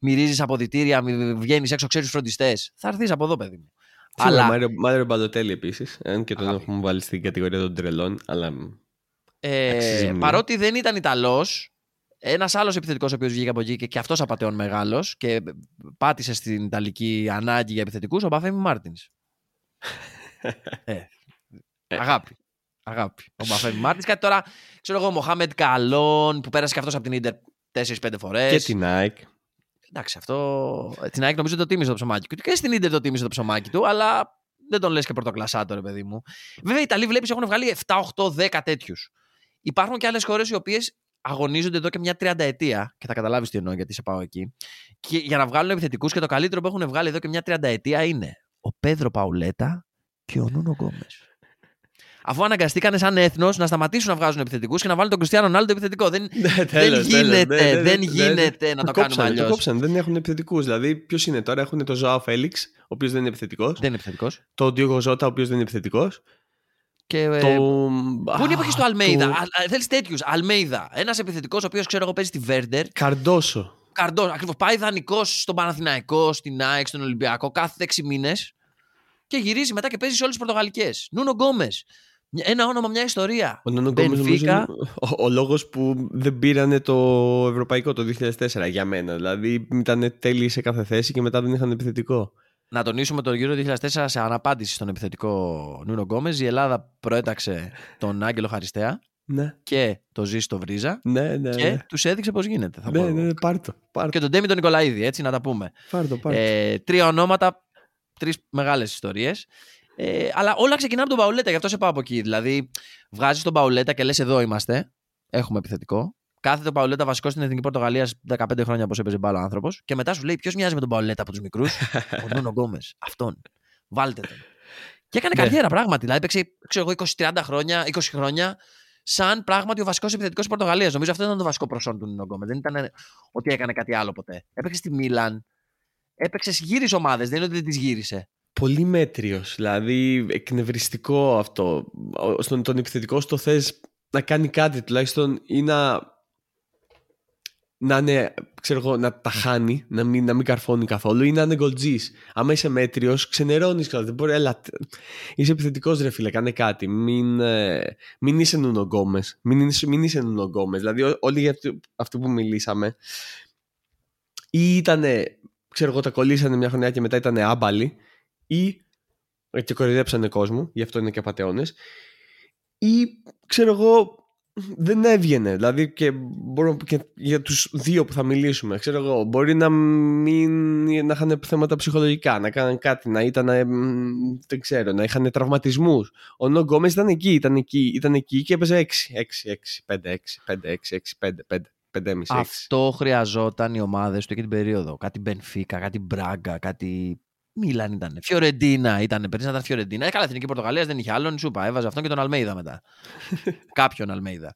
μυρίζεις αποδυτήρια, βγαίνεις έξω, ξέρεις φροντιστές. Θα έρθεις από εδώ, παιδί μου. Σίγουρα, Αλλά- Μάριο, Μάριο Μπαλοτέλη επίσης. Αν και τον Αγάπη. έχουμε βάλει στην κατηγορία των τρελών. Αλλά Ε, Αξίζει μνήμη. παρότι δεν ήταν Ιταλός, ένας άλλος επιθετικός ο οποίος βγήκε από εκεί και, και αυτός απατεών μεγάλος και πάτησε στην Ιταλική ανάγκη για επιθετικούς, ο Ομπαφέμι Μάρτινς. ε, αγάπη. Αγάπη. Ο Ομπαφέμι Μάρτινς. Κάτι τώρα, ξέρω εγώ, ο Μοχάμετ Καλόν που πέρασε και αυτός από την Ίντερ 4-5 φορές. Και την Nike. Εντάξει, αυτό. Την Nike νομίζω το τίμησε το ψωμάκι του. Και στην ντερ το τίμησε το ψωμάκι του, αλλά δεν τον λες και πρωτοκλασάτο, ρε παιδί μου. Βέβαια, οι Ιταλοί βλέπεις έχουν βγάλει 7, 8, 10 τέτοιους. Υπάρχουν και άλλες χώρες οι οποίες αγωνίζονται εδώ και μια 30 ετία. Και θα καταλάβεις τι εννοώ γιατί σε πάω εκεί. Και για να βγάλουν επιθετικούς και το καλύτερο που έχουν βγάλει εδώ και μια 30 ετία είναι ο Πέδρο Παουλέτα και ο Νούνο Γκόμες. Αφού αναγκαστήκανε σαν έθνος να σταματήσουν να βγάζουν επιθετικούς και να βάλουν τον Κριστιανό Ρονάλντο επιθετικό. Δεν, Ναι, δεν τέλος, γίνεται, τέλος. Ναι, ναι, δεν ναι, γίνεται να το κάνουμε κόψανε, αλλιώς. Το κόψανε, δεν έχουν επιθετικούς. Δηλαδή, ποιος είναι τώρα, έχουν τον Ζοάο Φέλιξ, ο οποίος δεν είναι επιθετικός. Δεν είναι επιθετικός. Τον Ντιόγκο Ζότα, ο οποίος δεν είναι επιθετικός. Και, ε, Το... Πού είναι η εποχή του Αλμέιδα. το- Θέλεις τέτοιους. Αλμέιδα. Ένας επιθετικός ο οποίος ξέρω εγώ παίζει στη Βέρντερ. Καρντόσο. Καρντό. Ακριβώς. Πάει δανεικός στον Παναθηναϊκό, στην ΑΕΚ, στον Ολυμπιακό κάθε 6 μήνες. Και γυρίζει μετά και παίζει σε όλες τις Πορτογαλικές. Νούνο Γκόμες. Ένα όνομα, μια ιστορία. Ο Νούνο Γκόμες νομίζω Μπενφίκα. είναι ο, ο λόγος που δεν πήρανε το ευρωπαϊκό το 2004 για μένα. Δηλαδή ήταν τέλειοι σε κάθε θέση και μετά δεν είχαν επιθετικό. Να τονίσουμε το γύρο 2004 σε αναπάντηση στον επιθετικό Νούνο Γκόμες. Η Ελλάδα προέταξε τον Άγγελο Χαριστέα Ναι, και το ζει στο Βρίζα. ναι, ναι. Και ναι. τους έδειξε πώς γίνεται. Θα Ναι, πω ναι, εγώ. ναι, πάρ' το, πάρ' το, Και τον Ντέμι τον Νικολαίδη, έτσι να τα πούμε. πάρ' το, πάρ' το. Ε, τρία ονόματα, τρεις μεγάλες ιστορίες. Ε, αλλά όλα ξεκινάνε από τον Παουλέτα, γι' αυτό σε πάω από εκεί. Δηλαδή, βγάζεις τον Παουλέτα και λες: Εδώ είμαστε. Έχουμε επιθετικό. Κάθεται ο Παουλέτα βασικός στην Εθνική Πορτογαλίας 15 χρόνια όπως έπαιζε μπάλα άνθρωπος. Και μετά σου λέει: Ποιος μοιάζει με τον Παουλέτα από τους μικρούς; ο Νούνο Γκόμες. Αυτόν. Βάλτε τον. Και έκανε Ναι. καριέρα πράγματι. Δηλαδή, έπαιξε ξέρω εγώ, 20-30 χρόνια, 20 χρόνια σαν πράγματι ο βασικός επιθετικός της Πορτογαλίας. Νομίζω αυτό ήταν το βασικό προσόν του Νούνο Γκόμες. Δεν ήταν ότι έκανε κάτι άλλο ποτέ. Έπαιξε στη Μίλαν. Έπαιξε, γύρισες ομάδες. Δεν είναι ότι δεν τις γύρισε. Πολύ μέτριος, δηλαδή εκνευριστικό αυτό. Ο- Στον τον επιθετικό στο θες να κάνει κάτι τουλάχιστον ή να, να είναι, ξέρω εγώ, να τα χάνει, να μην, να μην καρφώνει καθόλου ή να είναι γκολτζής. Άμα είσαι μέτριος, ξενερώνεις καλά. Δεν μπορεί, έλα, τ- είσαι επιθετικός ρε φίλε, κάνε κάτι. Μην, ε, μην είσαι Νούνο Γκόμες. Μην, είσαι- μην είσαι Νούνο Γκόμες. Δηλαδή ό- όλοι για αυτό, αυτό που μιλήσαμε ή ήταν, ξέρω εγώ, τα κολλήσανε μια χρονιά και μετά ήταν άμπαλοι ή ε, και κοροϊδέψανε κόσμο, γι' αυτό είναι και απαταιώνες ή ξέρω εγώ δεν έβγαινε δηλαδή και μπορώ να πω και για τους δύο που θα μιλήσουμε ξέρω εγώ μπορεί να μην να είχαν θέματα ψυχολογικά να κάναν κάτι να ήταν ε, μ, δεν ξέρω να είχαν τραυματισμούς ο Νο Γκόμες ήταν εκεί ήταν εκεί, ήταν εκεί και έπαιζε 6 6, 6, 5, 6, 5, 6, 6, 5, 5 5,5, 6. Αυτό χρειαζόταν οι ομάδε του εκείνη την περίοδο. Κάτι Μπενφίκα, κάτι Μπράγκα, κάτι. Μίλαν ήταν. Φιωρεντίνα ήταν. Πριν να ήταν Φιωρεντίνα. Ε, καλά, εθνική Πορτογαλίας δεν είχε άλλον. Σου είπα, έβαζε αυτόν και τον Αλμέιδα μετά. Κάποιον Αλμέιδα.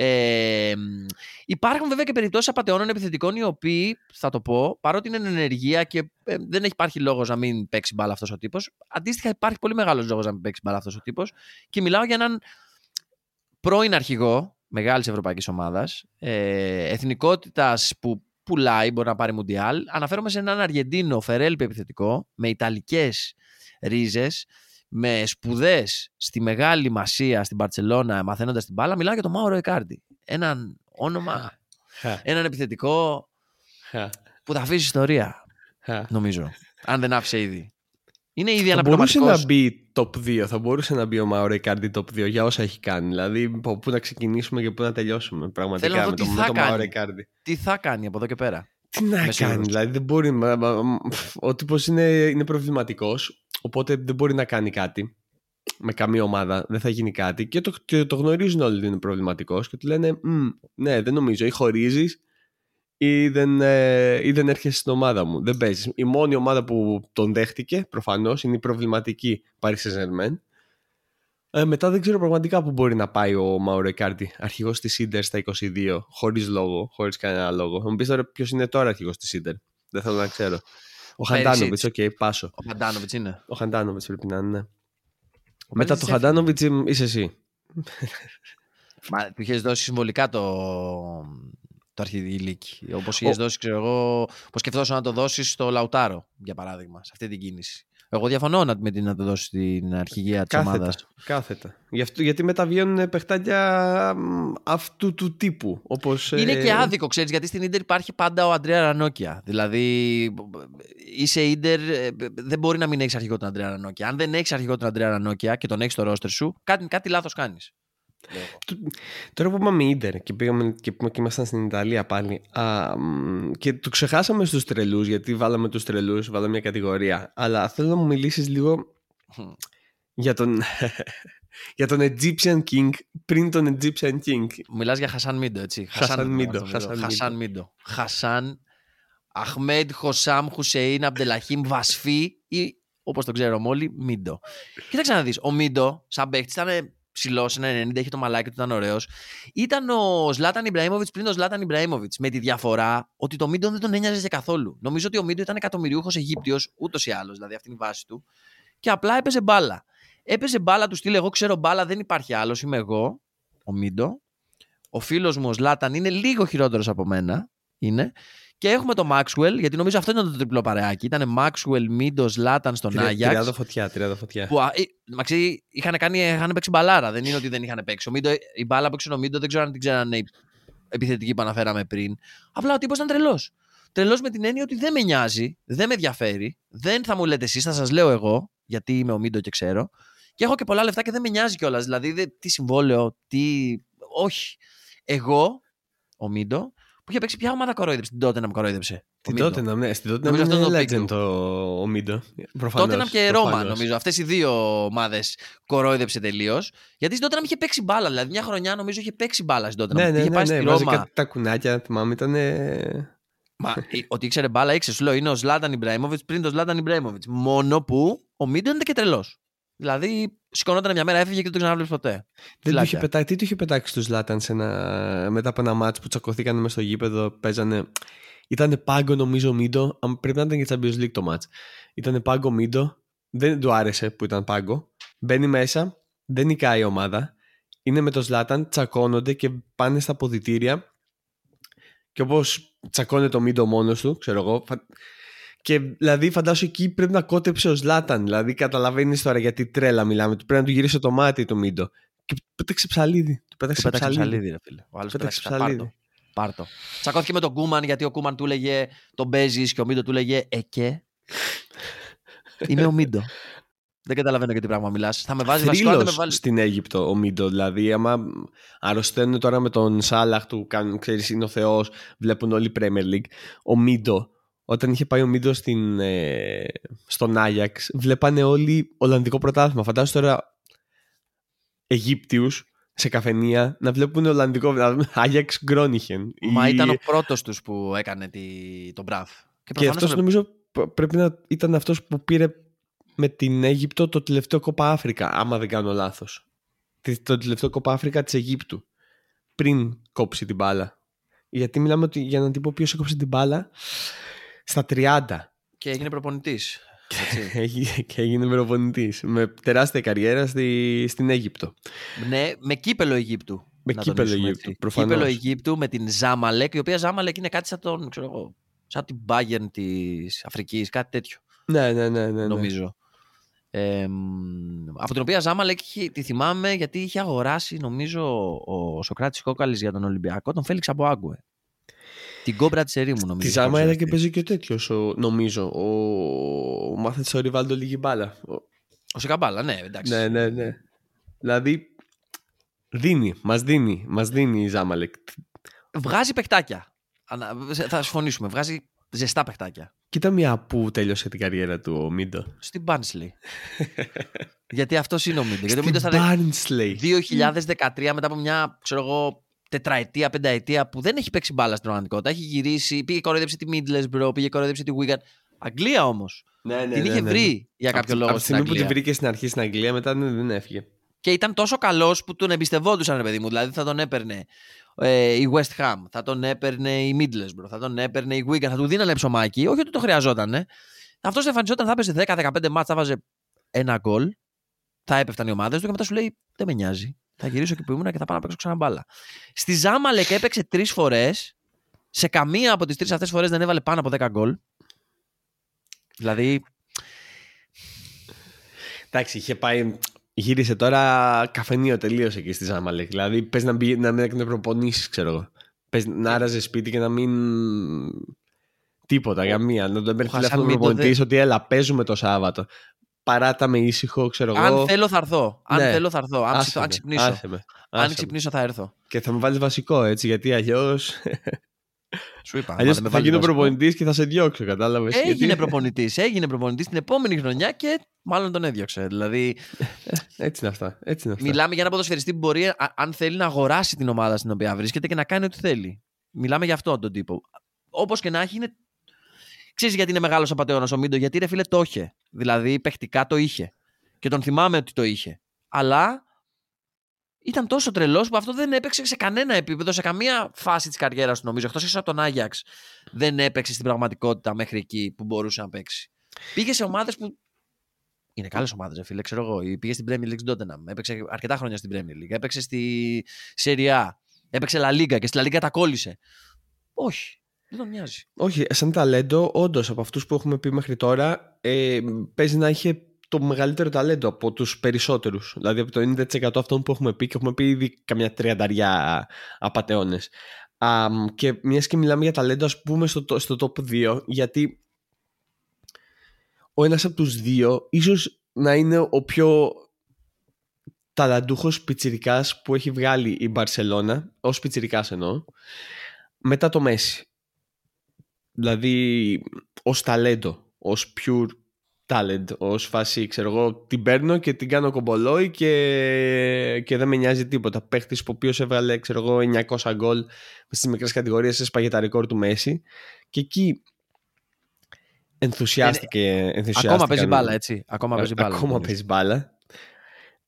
Ε, μ, υπάρχουν βέβαια και περιπτώσεις απαταιώνων επιθετικών οι οποίοι, θα το πω, παρότι είναι εν ενεργεία και ε, δεν έχει υπάρχει λόγος να μην παίξει μπάλα αυτός ο τύπος. Αντίστοιχα, υπάρχει πολύ μεγάλος λόγος να μην παίξει μπάλα αυτός ο τύπος. Και μιλάω για έναν πρώην αρχηγό μεγάλης ευρωπαϊκής ομάδας, ε, εθνικότητας που πουλάει, μπορεί να πάρει Μουντιάλ. Αναφέρομαι σε έναν Αργεντίνο Φερέλπι επιθετικό, με ιταλικές ρίζες, με σπουδές στη μεγάλη μασία στην Παρσελώνα, μαθαίνοντας την μπάλα. Μιλάω για τον Μάουρο Εκάρντι. Έναν όνομα, Χα, έναν επιθετικό χα, που θα αφήσει ιστορία, χα. νομίζω. Αν δεν άφησε ήδη. Είναι ήδη Θα μπορούσε αναπληρωματικός. να μπει top 2, θα μπορούσε να μπει ο Μαωρέ Κάρντι top 2 για όσα έχει κάνει. Δηλαδή, από πού να ξεκινήσουμε και πού να τελειώσουμε. Θέλω Πραγματικά να δω με τι το, θα με το κάνει. Μαωρέ Κάρντι. Τι θα κάνει από εδώ και πέρα. Τι να Είμαι κάνει, σίγουρος. δηλαδή δεν μπορεί. μα- μα- μα- Ο τύπος είναι, είναι προβληματικός, οπότε δεν μπορεί να κάνει κάτι με καμία ομάδα. Δεν θα γίνει κάτι. Και το, και το γνωρίζουν όλοι ότι είναι προβληματικός και του λένε «Μμ, Ναι, δεν νομίζω. Ή χωρίζεις ή δεν, ε, ή δεν έρχεσαι στην ομάδα μου. Δεν παίζεις. Η μόνη ομάδα που τον δέχτηκε προφανώς είναι η προβληματική Paris Saint-Germain. Ε, μετά δεν ξέρω πραγματικά πού μπορεί να πάει ο Μάουρο Ικάρντι, αρχηγός της Ίντερ στα 22, χωρίς λόγο, χωρίς κανένα λόγο. Θα μου πεις τώρα ποιος είναι τώρα αρχηγός της Ίντερ. Δεν θέλω να ξέρω. Ο Χαντάνοβιτς, οκ, πάσο. Ο Χαντάνοβιτς είναι. Ο Χαντάνοβιτς πρέπει να είναι. ναι. Ο Μετά Πέρισιτς έφυγε. Χαντάνοβιτς είσαι εσύ. Μα του είχες δώσει συμβολικά το, το αρχιδηλίκι. Όπως είχες Ο- δώσει, ξέρω εγώ, πώ σκεφτόσαι να το δώσεις στο Λαουτάρο, για παράδειγμα, σε αυτή την κίνηση. Εγώ διαφωνώ να, με την να το δώσεις στην αρχηγία της ομάδας. Κάθετα. Γι αυτό, γιατί μεταβιώνουν παιχτάκια αυτού του τύπου. Όπως, Είναι ε... και άδικο, ξέρεις, γιατί στην ντερ υπάρχει πάντα ο Αντρέα Ρανόκια. Δηλαδή, είσαι ντερ, δεν μπορεί να μην έχεις αρχηγό τον Αντρέα Ρανόκια. Αν δεν έχεις αρχηγό τον Αντρέα Ρανόκια και τον έχεις στο ρόστερ σου, κάτι, κάτι λάθος κάνεις. Τώρα που είπαμε Ίντερ και πήγαμε και, και ήμασταν στην Ιταλία πάλι α, και το ξεχάσαμε στους τρελούς γιατί βάλαμε τους τρελούς, βάλαμε μια κατηγορία αλλά θέλω να μου μιλήσεις λίγο για τον, για τον Egyptian King πριν τον Egyptian King. Μιλάς για Χασάν Μίντο έτσι. Χασάν Μίντο. Χασάν Μίντο. Χασάν Αχμέντ Χωσάμ Χουσεΐν Αμπτελαχήμ Βασφή ή όπως το ξέρουμε όλοι Μίντο. Κοίταξε να δεις, ο Μίντο σαν παίχτης ήταν ψηλός, ένα 90, είχε το μαλάκι του, ήταν ωραίος. Ήταν ο Ζλάταν Ιμπραήμοβιτς πριν ο Ζλάταν Ιμπραήμοβιτς. Με τη διαφορά ότι το Μίντο δεν τον ένοιαζε καθόλου. Νομίζω ότι ο Μίντο ήταν εκατομμυριούχος Αιγύπτιος, ούτως ή άλλως, δηλαδή αυτή είναι η βάση του. Και απλά έπαιζε μπάλα. Έπαιζε μπάλα του στυλ, εγώ ξέρω μπάλα, δεν υπάρχει άλλος, είμαι εγώ, ο Μίντο. Ο φίλος μου ο Ζλάταν είναι λίγο χειρότερος από μένα. Είναι. Και έχουμε το Maxwell, γιατί νομίζω αυτό ήταν το τριπλό παρεάκι. Ήταν Maxwell, Μίντο, Λάταν στον Άγιαξ. Τριάδα φωτιά, τριάδα φωτιά. Που, ε, μαξί, είχαν, κάνει, είχαν παίξει μπαλάρα. Δεν είναι ότι δεν είχαν παίξει. Ο Μίντο, η μπάλα που έξω ο Μίντο δεν ξέρω αν την ξέρανε οι επιθετικοί που αναφέραμε πριν. Απλά ο τύπος ήταν τρελός. Τρελός με την έννοια ότι δεν με νοιάζει, δεν με ενδιαφέρει, δεν θα μου λέτε εσείς, θα σας λέω εγώ, γιατί είμαι ο Μίντο και ξέρω. Και έχω και πολλά λεφτά και δεν με νοιάζει κιόλας. Δηλαδή, τι συμβόλαιο, τι. Όχι. Εγώ, ο Μίντο, που είχε παίξει ποια ομάδα κορόιδεψε. Την τότε να με κορόιδεψε. Την τότε να ναι. Στην τότε να είναι legend το, ο Μίντο. Τότε να και Ρώμα νομίζω. Αυτές οι δύο ομάδες κορόιδεψε τελείως. Γιατί στην τότε να είχε παίξει μπάλα. Δηλαδή μια χρονιά νομίζω είχε παίξει μπάλα στην τότε. Ναι, ναι, είχε ναι, πάει ναι, ναι, Ρώμα. τα κουνάκια, θυμάμαι, ήταν. Μα ότι ήξερε μπάλα, ήξερε. Σου λέω είναι ο Ζλάταν Ιμπραήμοβιτ πριν το Ζλάταν Ιμπραήμοβιτ. Μόνο που ο Μίντο ήταν και τρελός. Δηλαδή σηκωνόταν μια μέρα, έφυγε και δεν το ξανάβλεπες ποτέ. Δεν του είχε πετάξει, τι του είχε πετάξει τους Λάταν μετά από ένα μάτσο που τσακωθήκαν μες στο γήπεδο, παίζανε. Ήταν πάγκο νομίζω Μίντο, πρέπει να ήταν και Champions League το μάτς. Ήταν πάγκο Μίντο, δεν του άρεσε που ήταν πάγκο. Μπαίνει μέσα, δεν νικάει η ομάδα. Είναι με το Σλάταν, τσακώνονται και πάνε στα ποδητήρια. Και όπως τσακώνεται το Μίντο μόνος του, ξέρω εγώ, και δηλαδή φαντάσου εκεί πρέπει να κότεψε ο Ζλάταν. Δηλαδή καταλαβαίνεις τώρα γιατί τρέλα μιλάμε. Του πρέπει να του γυρίσει το μάτι το Μίντο. Και πέταξε ψαλίδι. Του πέταξε ψαλίδι. ψαλίδι ρε φίλε. Ο άλλος πέταξε ψαλίδι. Πάρτο. Τσακώθηκε με τον Κούμαν γιατί ο Κούμαν του λέγε τον παίζεις και ο Μίντο του λέγε Εκέ. Είμαι ο Μίντο. Δεν καταλαβαίνω για τι πράγμα μιλάς. Θα με βάζεις βασικό, με βάλει. στην Αίγυπτο ο Μίντο. Δηλαδή, άμα αρρωσταίνουν τώρα με τον Σάλαχ του, ξέρεις, είναι ο Θεός, βλέπουν όλοι Premier League. Ο Μίντο όταν είχε πάει ο Μίντο ε, στον Άγιαξ, βλέπανε όλοι Ολλανδικό πρωτάθλημα. Φαντάζομαι τώρα Αιγύπτιους σε καφενεία να βλέπουν Ολλανδικό Άγιαξ Γκρόνιχεν. Μα ήταν ο πρώτος τους που έκανε τη, τον μπραφ. Και, και αυτός νομίζω πρέπει να ήταν αυτός που πήρε με την Αίγυπτο το τελευταίο κόπα Αφρικα, άμα δεν κάνω λάθος. Το τελευταίο κόπα Αφρικα της Αιγύπτου. Πριν κόψει την μπάλα. Γιατί μιλάμε ότι για να την πω ποιο έκοψε την μπάλα, στα 30. Και έγινε προπονητής. και έγινε προπονητής. Με τεράστια καριέρα στη, στην Αίγυπτο. Ναι, με κύπελο Αιγύπτου. Με κύπελο Αιγύπτου. Προφανώς. Κύπελο Αιγύπτου με την Ζάμαλεκ, η οποία Ζάμαλεκ είναι κάτι σαν τον, ξέρω εγώ, σαν την Bayern της Αφρικής, κάτι τέτοιο. Ναι, ναι, ναι. ναι, ναι. Νομίζω. Ε, από την οποία Ζάμαλεκ τη θυμάμαι γιατί είχε αγοράσει νομίζω ο Σοκράτης Κόκαλης για τον Ολυμπιακό τον Φέληξ από Άγκουε. Την κόμπρα της ερήμου, νομίζω. Της Ζάμα era και παίζει και τέτοιος, νομίζω. Ο, ο μάθατε ο Ριβάλντο λίγη μπάλα. Ο Σεκαμπάλα, ναι, εντάξει. Ναι, ναι, ναι. Δηλαδή, δίνει, μας δίνει, μας δίνει η Ζάμαλεκ. Βγάζει παιχτάκια. Θα συμφωνήσουμε. Βγάζει ζεστά παιχτάκια. Κοίτα μια που τέλειωσε την καριέρα του ο Μίντο. Στην Μπάνσλι. Γιατί αυτό είναι ο Μίντο. Στην Μπάνσλι. 2013 μετά από μια, ξέρω εγώ, τετραετία, πενταετία που δεν έχει παίξει μπάλα στην πραγματικότητα. Έχει γυρίσει, πήγε κοροϊδέψει τη Middlesbrough, πήγε κοροϊδέψει τη Wigan. Αγγλία όμως. Ναι, ναι, την ναι, είχε ναι. βρει για κάποιο από, λόγο. Από τη στιγμή που την βρήκε στην αρχή στην Αγγλία, μετά δεν, δεν έφυγε. Και ήταν τόσο καλός που τον εμπιστευόντουσαν, ρε παιδί μου. Δηλαδή θα τον έπαιρνε ε, η West Ham, θα τον έπαιρνε η Middlesbrough, θα τον έπαιρνε η Wigan, θα του δίνανε ψωμάκι. Όχι ότι το χρειαζόταν. Ε. Αυτό εμφανιζόταν, θα έπαιζε 10-15 μάτσα, θα βάζε ένα γκολ, θα έπεφταν οι ομάδες του και μετά σου λέει Δεν με νοιάζει θα γυρίσω εκεί που ήμουν και θα πάω να παίξω ξανά μπάλα. Στη Ζάμαλεκ έπαιξε τρεις φορές. Σε καμία από τις τρεις αυτές φορές δεν έβαλε πάνω από 10 γκολ. Δηλαδή. Εντάξει, είχε πάει. Γύρισε τώρα καφενείο τελείω εκεί στη Ζάμαλεκ. Δηλαδή, πες να, μπει, να μην έκανε προπονήσεις, ξέρω εγώ. Πες να άραζε σπίτι και να μην. Τίποτα, για μία. Να τον παίρνει τηλέφωνο προπονητή ότι έλα, παίζουμε το Σάββατο. Παράτα με ήσυχο, ξέρω εγώ. Αν θέλω θα έρθω. Αν ναι. θέλω θα έρθω. Αν, άσε αν ξυπνήσω. Άσε με. Αν ξυπνήσω θα έρθω. Και θα με βάλεις βασικό έτσι, γιατί αλλιώ. Σου είπα. Αλλιώς θα γίνω προπονητής και θα σε διώξω, κατάλαβες. Έγινε γιατί... προπονητής. Έγινε προπονητής την επόμενη χρονιά και μάλλον τον έδιωξε. Δηλαδή. έτσι είναι αυτά. Έτσι είναι αυτά. Μιλάμε για ένα ποδοσφαιριστή που μπορεί, αν θέλει, να αγοράσει την ομάδα στην οποία βρίσκεται και να κάνει ό,τι θέλει. Μιλάμε για αυτόν τον τύπο. Όπως και να έχει, είναι. Ξέρεις γιατί είναι μεγάλος απαταιώνα ο Μίντο, γιατί ρε φίλε το είχε. Δηλαδή, παιχτικά το είχε. Και τον θυμάμαι ότι το είχε. Αλλά ήταν τόσο τρελός που αυτό δεν έπαιξε σε κανένα επίπεδο, σε καμία φάση της καριέρας του, νομίζω. Εκτός από τον Άγιαξ, δεν έπαιξε στην πραγματικότητα μέχρι εκεί που μπορούσε να παίξει. Πήγε σε ομάδες που. Είναι καλές ομάδες, φίλε, ξέρω εγώ. Πήγε στην Premier League Tottenham. Έπαιξε αρκετά χρόνια στην Premier League. Έπαιξε στη Serie A. Έπαιξε La Liga και στη La Liga τα κόλλησε. Όχι. Δεν τον νοιάζει. Όχι, σαν ταλέντο, όντως από αυτούς που έχουμε πει μέχρι τώρα, ε, παίζει να είχε το μεγαλύτερο ταλέντο από τους περισσότερους. Δηλαδή από το 90% αυτών που έχουμε πει και έχουμε πει ήδη καμιά τριανταριά απαταιώνες. και μιας και μιλάμε για ταλέντο ας πούμε στο, στο top 2 γιατί ο ένας από τους δύο ίσως να είναι ο πιο ταλαντούχος πιτσιρικάς που έχει βγάλει η Μπαρσελώνα ως πιτσιρικάς εννοώ μετά το Μέση. Δηλαδή ως ταλέντο, ως pure talent ως φάση, ξέρω εγώ, την παίρνω και την κάνω κομπολόι και, και δεν με νοιάζει τίποτα. Παίχτης που ο οποίος έβγαλε, ξέρω εγώ, 900 γκολ στις μικρές κατηγορίες, έσπαγε τα ρεκόρ του Μέση. Και εκεί ενθουσιάστηκε. Ε, ακόμα παίζει μπάλα, έτσι. Ακόμα παίζει μπάλα. Ακόμα παίζει μπάλα.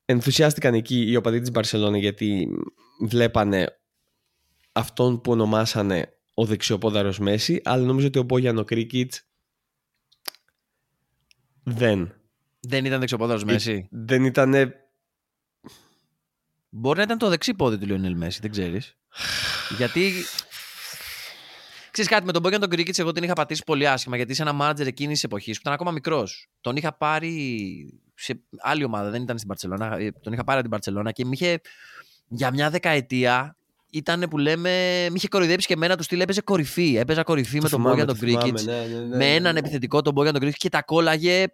Ενθουσιάστηκαν εκεί οι οπαδοί της Μπαρσελόνα γιατί βλέπανε αυτόν που ονομάσανε ο δεξιοπόδαρος Μέση, αλλά νομίζω ότι ο Μπόγιανο Κρίκιτς δεν. Δεν ήταν δεξιοπόδαρος Μέση. Δεν ήταν. Μπορεί να ήταν το δεξί πόδι του Λιονέλ Μέση, δεν ξέρεις. γιατί. Ξέρεις κάτι, με τον Μπόγκαν τον Κρίκιτ, εγώ την είχα πατήσει πολύ άσχημα γιατί είσαι ένα μάνατζερ εκείνης της εποχής που ήταν ακόμα μικρός. Τον είχα πάρει σε άλλη ομάδα, δεν ήταν στην Παρσελόνα. Τον είχα πάρει από την Παρσελόνα και είχε για μια δεκαετία ήταν που λέμε, με είχε κοροϊδέψει και εμένα του στυλ έπαιζε κορυφή. Έπαιζα κορυφή με τον Μπόγιαν τον Κρίκιτς. Ναι, ναι, ναι, με έναν επιθετικό τον Μπόγιαν τον Κρίκιτς και τα κόλλαγε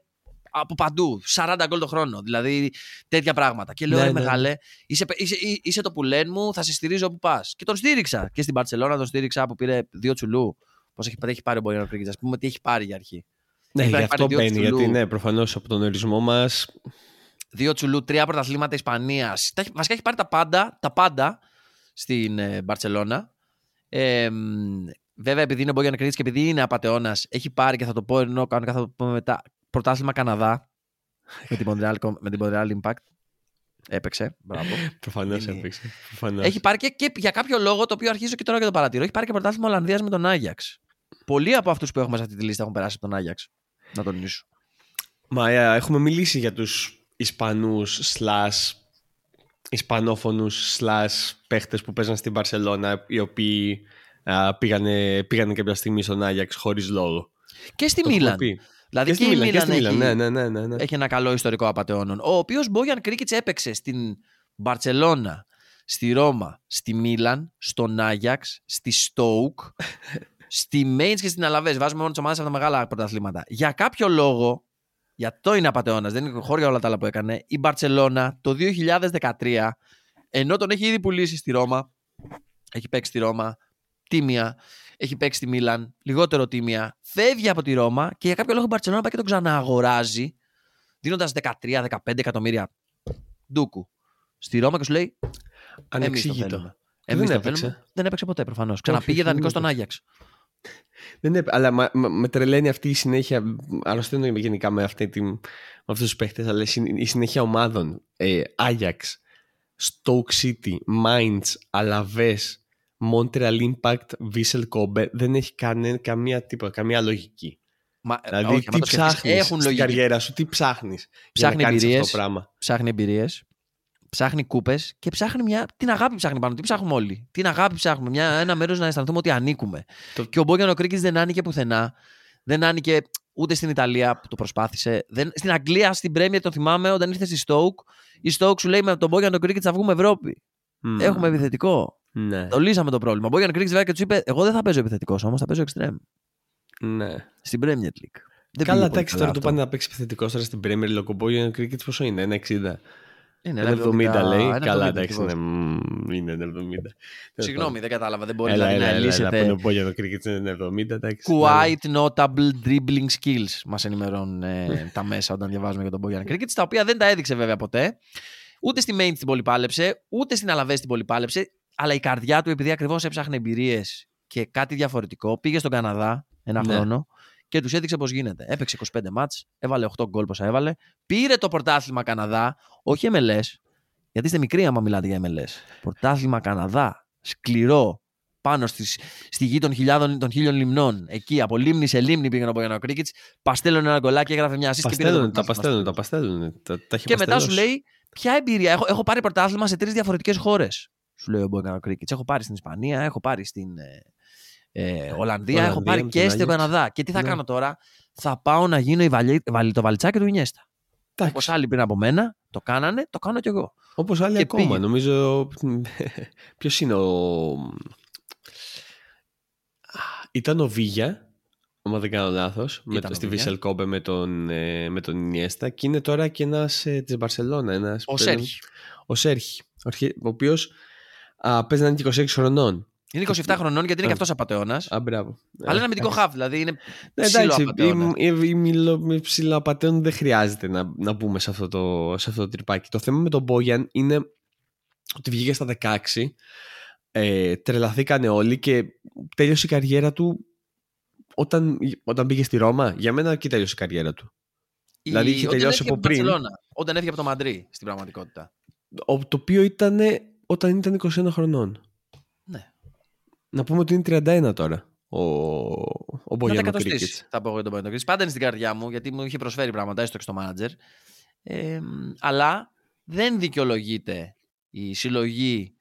από παντού. 40 γκολ το χρόνο. Δηλαδή τέτοια πράγματα. Και λέω, ναι, μεγάλε, είσαι, είσαι, είσαι, το πουλέν μου, θα σε στηρίζω όπου πας. Και τον στήριξα. Και στην Παρσελόνα τον στήριξα που πήρε δύο τσουλού. Πώς έχει, έχει πάρει ο Μπόγιαν Κρίκιτς, ας πούμε, τι έχει πάρει για αρχή. Ναι, γι' αυτό μπαίνει, γιατί ναι, προφανώς από τον ορισμό μας. Δύο τσουλού, τρία πρωταθλήματα Ισπανίας. Βασικά έχει πάρει τα πάντα, τα πάντα στην ε, Μπαρσελόνα. Ε, βέβαια, επειδή είναι ο Μπόγιαν Κρίκιτ και επειδή είναι απαταιώνας, έχει πάρει και θα το πω ενώ κανονικά θα το πω μετά πρωτάθλημα Καναδά με την Montreal, με την Montreal Impact. Έπαιξε. Μπράβο. Προφανώς έπαιξε. Προφανώς. Έχει πάρει και, και, για κάποιο λόγο το οποίο αρχίζω και τώρα και το παρατηρώ. Έχει πάρει και πρωτάθλημα Ολλανδίας με τον Άγιαξ. Πολλοί από αυτούς που έχουμε σε αυτή τη λίστα έχουν περάσει από τον Άγιαξ. Να τονίσω. Μα ε, έχουμε μιλήσει για τους Ισπανούς slash Ισπανόφωνους slash παίχτες που παίζαν στην Παρσελώνα οι οποίοι πήγανε, πήγανε κάποια στιγμή στον Άγιαξ χωρίς λόγο. Και στη Μίλαν. Δηλαδή και, και η Μίλαν, έχει, ναι, ναι, ναι, ναι, ναι. έχει ένα καλό ιστορικό απαταιώνων. Ο οποίος Μπόγιαν Κρίκιτς έπαιξε στην Μπαρσελόνα, στη Ρώμα, στη Μίλαν, στον Άγιαξ, στη Στόουκ, στη Μέιντς και στην Αλαβές. Βάζουμε μόνο τις ομάδες από τα μεγάλα πρωταθλήματα. Για κάποιο λόγο, για το είναι απαταιώνας, δεν είναι χώρια όλα τα άλλα που έκανε, η Μπαρσελόνα το 2013, ενώ τον έχει ήδη πουλήσει στη Ρώμα, έχει παίξει στη Ρώμα, τίμια, έχει παίξει στη Μίλαν, λιγότερο τίμια, φεύγει από τη Ρώμα και για κάποιο λόγο η Μπαρσελόνα πάει και τον ξανααγοράζει, δίνοντας 13-15 εκατομμύρια ντούκου στη Ρώμα και σου λέει. Ανεξήγητο. Εμείς δεν, έπαιξε. δεν έπαιξε ποτέ προφανώς. Ξαναπήγε δανεικό στον Άγιαξ. Δεν έπαι, αλλά μα, μα, με τρελαίνει αυτή η συνέχεια. Αρρωσταίνω γενικά με, αυτή τη, με αυτούς τους παίχτες, αλλά η συνέχεια ομάδων. Ε, Άγιαξ, Stoke City, Mainz, Alaves, Montreal Impact, Vissel Kobe δεν έχει κανένα, καμία, τίποτα, καμία λογική. Μα, δηλαδή, όχι, τι ψάχνεις στην λογική. καριέρα σου, τι ψάχνεις. Ψάχνει εμπειρίες. Ψάχνει εμπειρίες. Ψάχνει κούπες και ψάχνει μια. Την αγάπη ψάχνει πάνω. Τι ψάχνουμε όλοι; Την αγάπη ψάχνουμε. Μια, ένα μέρος να αισθανθούμε ότι ανήκουμε. Το... Και ο Μπόγιαν ο Κρίκης δεν άνοιγε πουθενά. Δεν άνοιγε ούτε στην Ιταλία που το προσπάθησε. Δεν, στην Αγγλία, στην Πρέμιερ, το θυμάμαι, όταν ήρθε στη Stoke, η Stoke σου λέει με τον Μπόγιαν τον Κρίκετ θα βγούμε Ευρώπη. Μμ. Έχουμε επιθετικό. Ναι. Το λύσαμε το πρόβλημα. Ο Μπόγιαν Κρίκετ βέβαια και τους είπε: Εγώ δεν θα παίζω επιθετικός όμως, θα παίζω extreme. ναι. Στην Premier League. Δεν Καλά, πήγε πολύ εντάξει, τώρα το αυτό. πάνε να παίξει επιθετικός τώρα στην Premier League. Ο Μπόγιαν Cricket πόσο είναι, ένα 60. Είναι Ένα ένα 70 λέει. ένα Καλά, 70 εντάξει, ακριβώς. ναι, μμ, είναι ένα 70. Συγγνώμη, δεν κατάλαβα. Δεν μπορεί Έλα, δηλαδή, έλα, να έλα, έλα, που είναι λύσετε. ο Μπόγιαν Cricket είναι 70, εντάξει. Quite notable dribbling skills μας ενημερώνουν ε, τα μέσα όταν διαβάζουμε για τον Bojan Cricket, τα οποία δεν τα έδειξε βέβαια ποτέ. Ούτε στη Main την πολυπάλεψε, ούτε στην Αλαβέ την πολυπάλεψε, αλλά η καρδιά του, επειδή ακριβώς έψαχνε εμπειρίες και κάτι διαφορετικό, πήγε στον Καναδά ένα Ναι. χρόνο και τους έδειξε πώς γίνεται. Έπαιξε 25 μάτς, έβαλε 8 γκολ πόσα έβαλε, πήρε το πρωτάθλημα Καναδά, όχι MLS, γιατί είστε μικροί άμα μιλάτε για MLS. Πρωτάθλημα Καναδά, σκληρό, πάνω στις, στη γη των, χιλιάδων, των χίλιων λιμνών. Εκεί από λίμνη σε λίμνη πήγαινε ο Μπογιανό Κρίκιτ, παστέλωνε ένα γκολάκι, έγραφε μια assist και πήρε το Παστέλνουν, τα πρωτάθλημα. παστέλνουν, τα παστέλνουν. Τα, τα έχει Και μετά σου παστελώσει. λέει, ποια εμπειρία. Έχω, έχω πάρει πρωτάθλημα σε τρεις διαφορετικές χώρες. Σου λέει ο Μπογιανό Κρίκιτ. Έχω πάρει στην Ισπανία, έχω πάρει στην ε, ε, Ολλανδία, Ολλανδία, έχω πάρει με και τον στον Άγιαξ. Καναδά. Και τι θα Ναι. κάνω τώρα, θα πάω να γίνω η βαλί, βαλί- το βαλιτσάκι του Ινιέστα. Όπως Εντάξει, άλλοι πριν από μένα το κάνανε, το κάνω κι εγώ. όπως άλλοι και ακόμα. πήγε. Νομίζω, ποιος είναι ο... Ήταν ο Βίγια, άμα δεν κάνω λάθος, με Ήταν το, ο στη Βίγια. Βίσελ Κόμπε με τον, ε, με τον Ινιέστα και είναι τώρα και ένας ε, της Μπαρσελώνα. Ένας, Ο που- Σέρχη. Ο Σέρχη, ο αρχι- ο οποίος α, παίζει να είναι και 26 χρονών. Είναι 27 χρονών γιατί είναι και αυτός απαταιώνα. Α, μπράβο. Αλλά είναι αμυντικό χαβ, δηλαδή είναι Ναι, ψηλό εντάξει, απατεώνα. οι, οι, οι μιλο- με ψηλοαπατέων δεν χρειάζεται να, να μπούμε σε αυτό, το, σε αυτό το τρυπάκι. Το θέμα με τον Μπόγιαν είναι ότι βγήκε στα 16, ε, τρελαθήκανε όλοι και τέλειωσε η καριέρα του όταν, όταν πήγε στη Ρώμα. Για μένα εκεί τέλειωσε η καριέρα του. Η- δηλαδή είχε όταν τελειώσει έφυγε από πριν. την Μπαρσελόνα, Όταν έφυγε από το Μαντρί στην πραγματικότητα. Ο- το οποίο ήταν όταν ήταν 21 χρονών. Ναι. Να πούμε ότι είναι 31 τώρα ο, ο Να τα Μπόγιαν ο εκατοστήσεις, Κρίκετς. θα πω εγώ για τον Μπογιανό Κρίκετς. Πάντα είναι στην καρδιά μου γιατί μου είχε προσφέρει πράγματα, έστω και στο μάνατζερ. Ε, αλλά δεν δικαιολογείται η συλλογή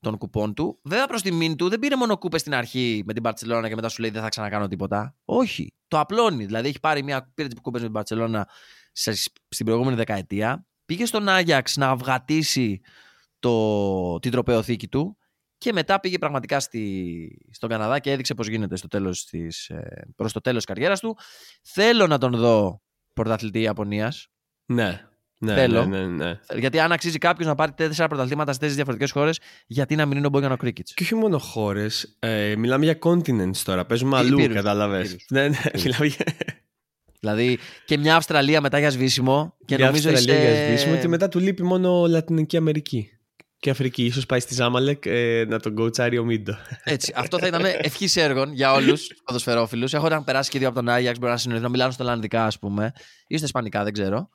των κουπών του. Βέβαια προς τιμήν του δεν πήρε μόνο κούπες στην αρχή με την Παρσελόνα και μετά σου λέει δεν θα ξανακάνω τίποτα. Όχι. Το απλώνει. Δηλαδή έχει πάρει μια, πήρε τις κούπες με την Παρσελόνα στην προηγούμενη δεκαετία. Πήγε στον Άγιαξ να αυγατήσει το, την τροπεοθήκη του και μετά πήγε πραγματικά στη, στον Καναδά και έδειξε πώς γίνεται στο τέλος της, ε, προς το τέλος της καριέρας του. Θέλω να τον δω πρωταθλητή Ιαπωνίας. Ναι. Ναι, Θέλω. ναι, ναι, ναι. Γιατί αν αξίζει κάποιος να πάρει τέσσερα πρωταθλήματα σε τέσσερις διαφορετικές χώρες, γιατί να μην είναι ο Μπόγιανο Κρίκιτς; Και όχι μόνο χώρες. Ε, μιλάμε για continents τώρα. Παίζουμε αλλού, Υπήρους. κατάλαβες. Υπήρους. Ναι, ναι, μιλάμε για. Δηλαδή και μια Αυστραλία μετά για σβήσιμο. Και για νομίζω Αυστραλία είσαι... για σβήσιμο και μετά του λείπει μόνο Λατινική Αμερική. Και Αφρική. ίσως πάει στη Ζάμαλεκ ε, να τον κοουτσάρει ο Μίντο. Έτσι, αυτό θα ήταν ευχής έργων για όλους τους ποδοσφαιρόφιλους. Έχω να περάσει και δύο από τον Άγιαξ, μπορεί να συνοηθούν, να μιλάνε στα Ολλανδικά, ας πούμε, ή στα Ισπανικά, δεν ξέρω.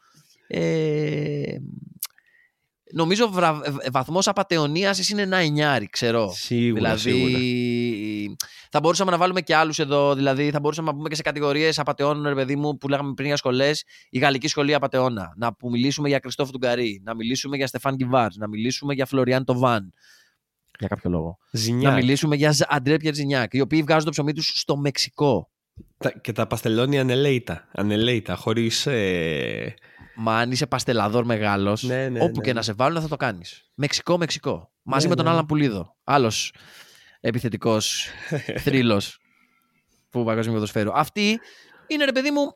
Ε, νομίζω βρα, βαθμός απαταιωνίαση είναι ένα εννιάρι, ξέρω. Σίγουρα, δηλαδή, σίγουρα. θα μπορούσαμε να βάλουμε και άλλους εδώ. Δηλαδή, θα μπορούσαμε να πούμε και σε κατηγορίες απαταιώνων, ρε παιδί μου, που λέγαμε πριν για σχολές, η Γαλλική Σχολή Απαταιώνα. Να που μιλήσουμε για Κριστόφ Τουγκαρί, να μιλήσουμε για Στεφάν Κιβάρ, να μιλήσουμε για Φλωριάν Τοβάν. Για κάποιο λόγο. Ζινιάκ. Να μιλήσουμε για Ζ- Αντρέ Πιερζινιάκ, οι οποίοι βγάζουν το ψωμί τους στο Μεξικό. Τα- Και τα παστελώνει ανελέητα. Ανελέητα, χωρίς. Ε... Μα αν είσαι παστελαδόρ μεγάλος, Ναι, ναι, όπου ναι, και ναι. να σε βάλουν θα το κάνεις. Μεξικό, Μεξικό. Μαζί Ναι, με τον ναι, ναι. Άλαν Πουλίδο. Άλλος επιθετικός θρύλος που παγκοσμίου ποδοσφαίρου. Αυτοί είναι ρε παιδί μου.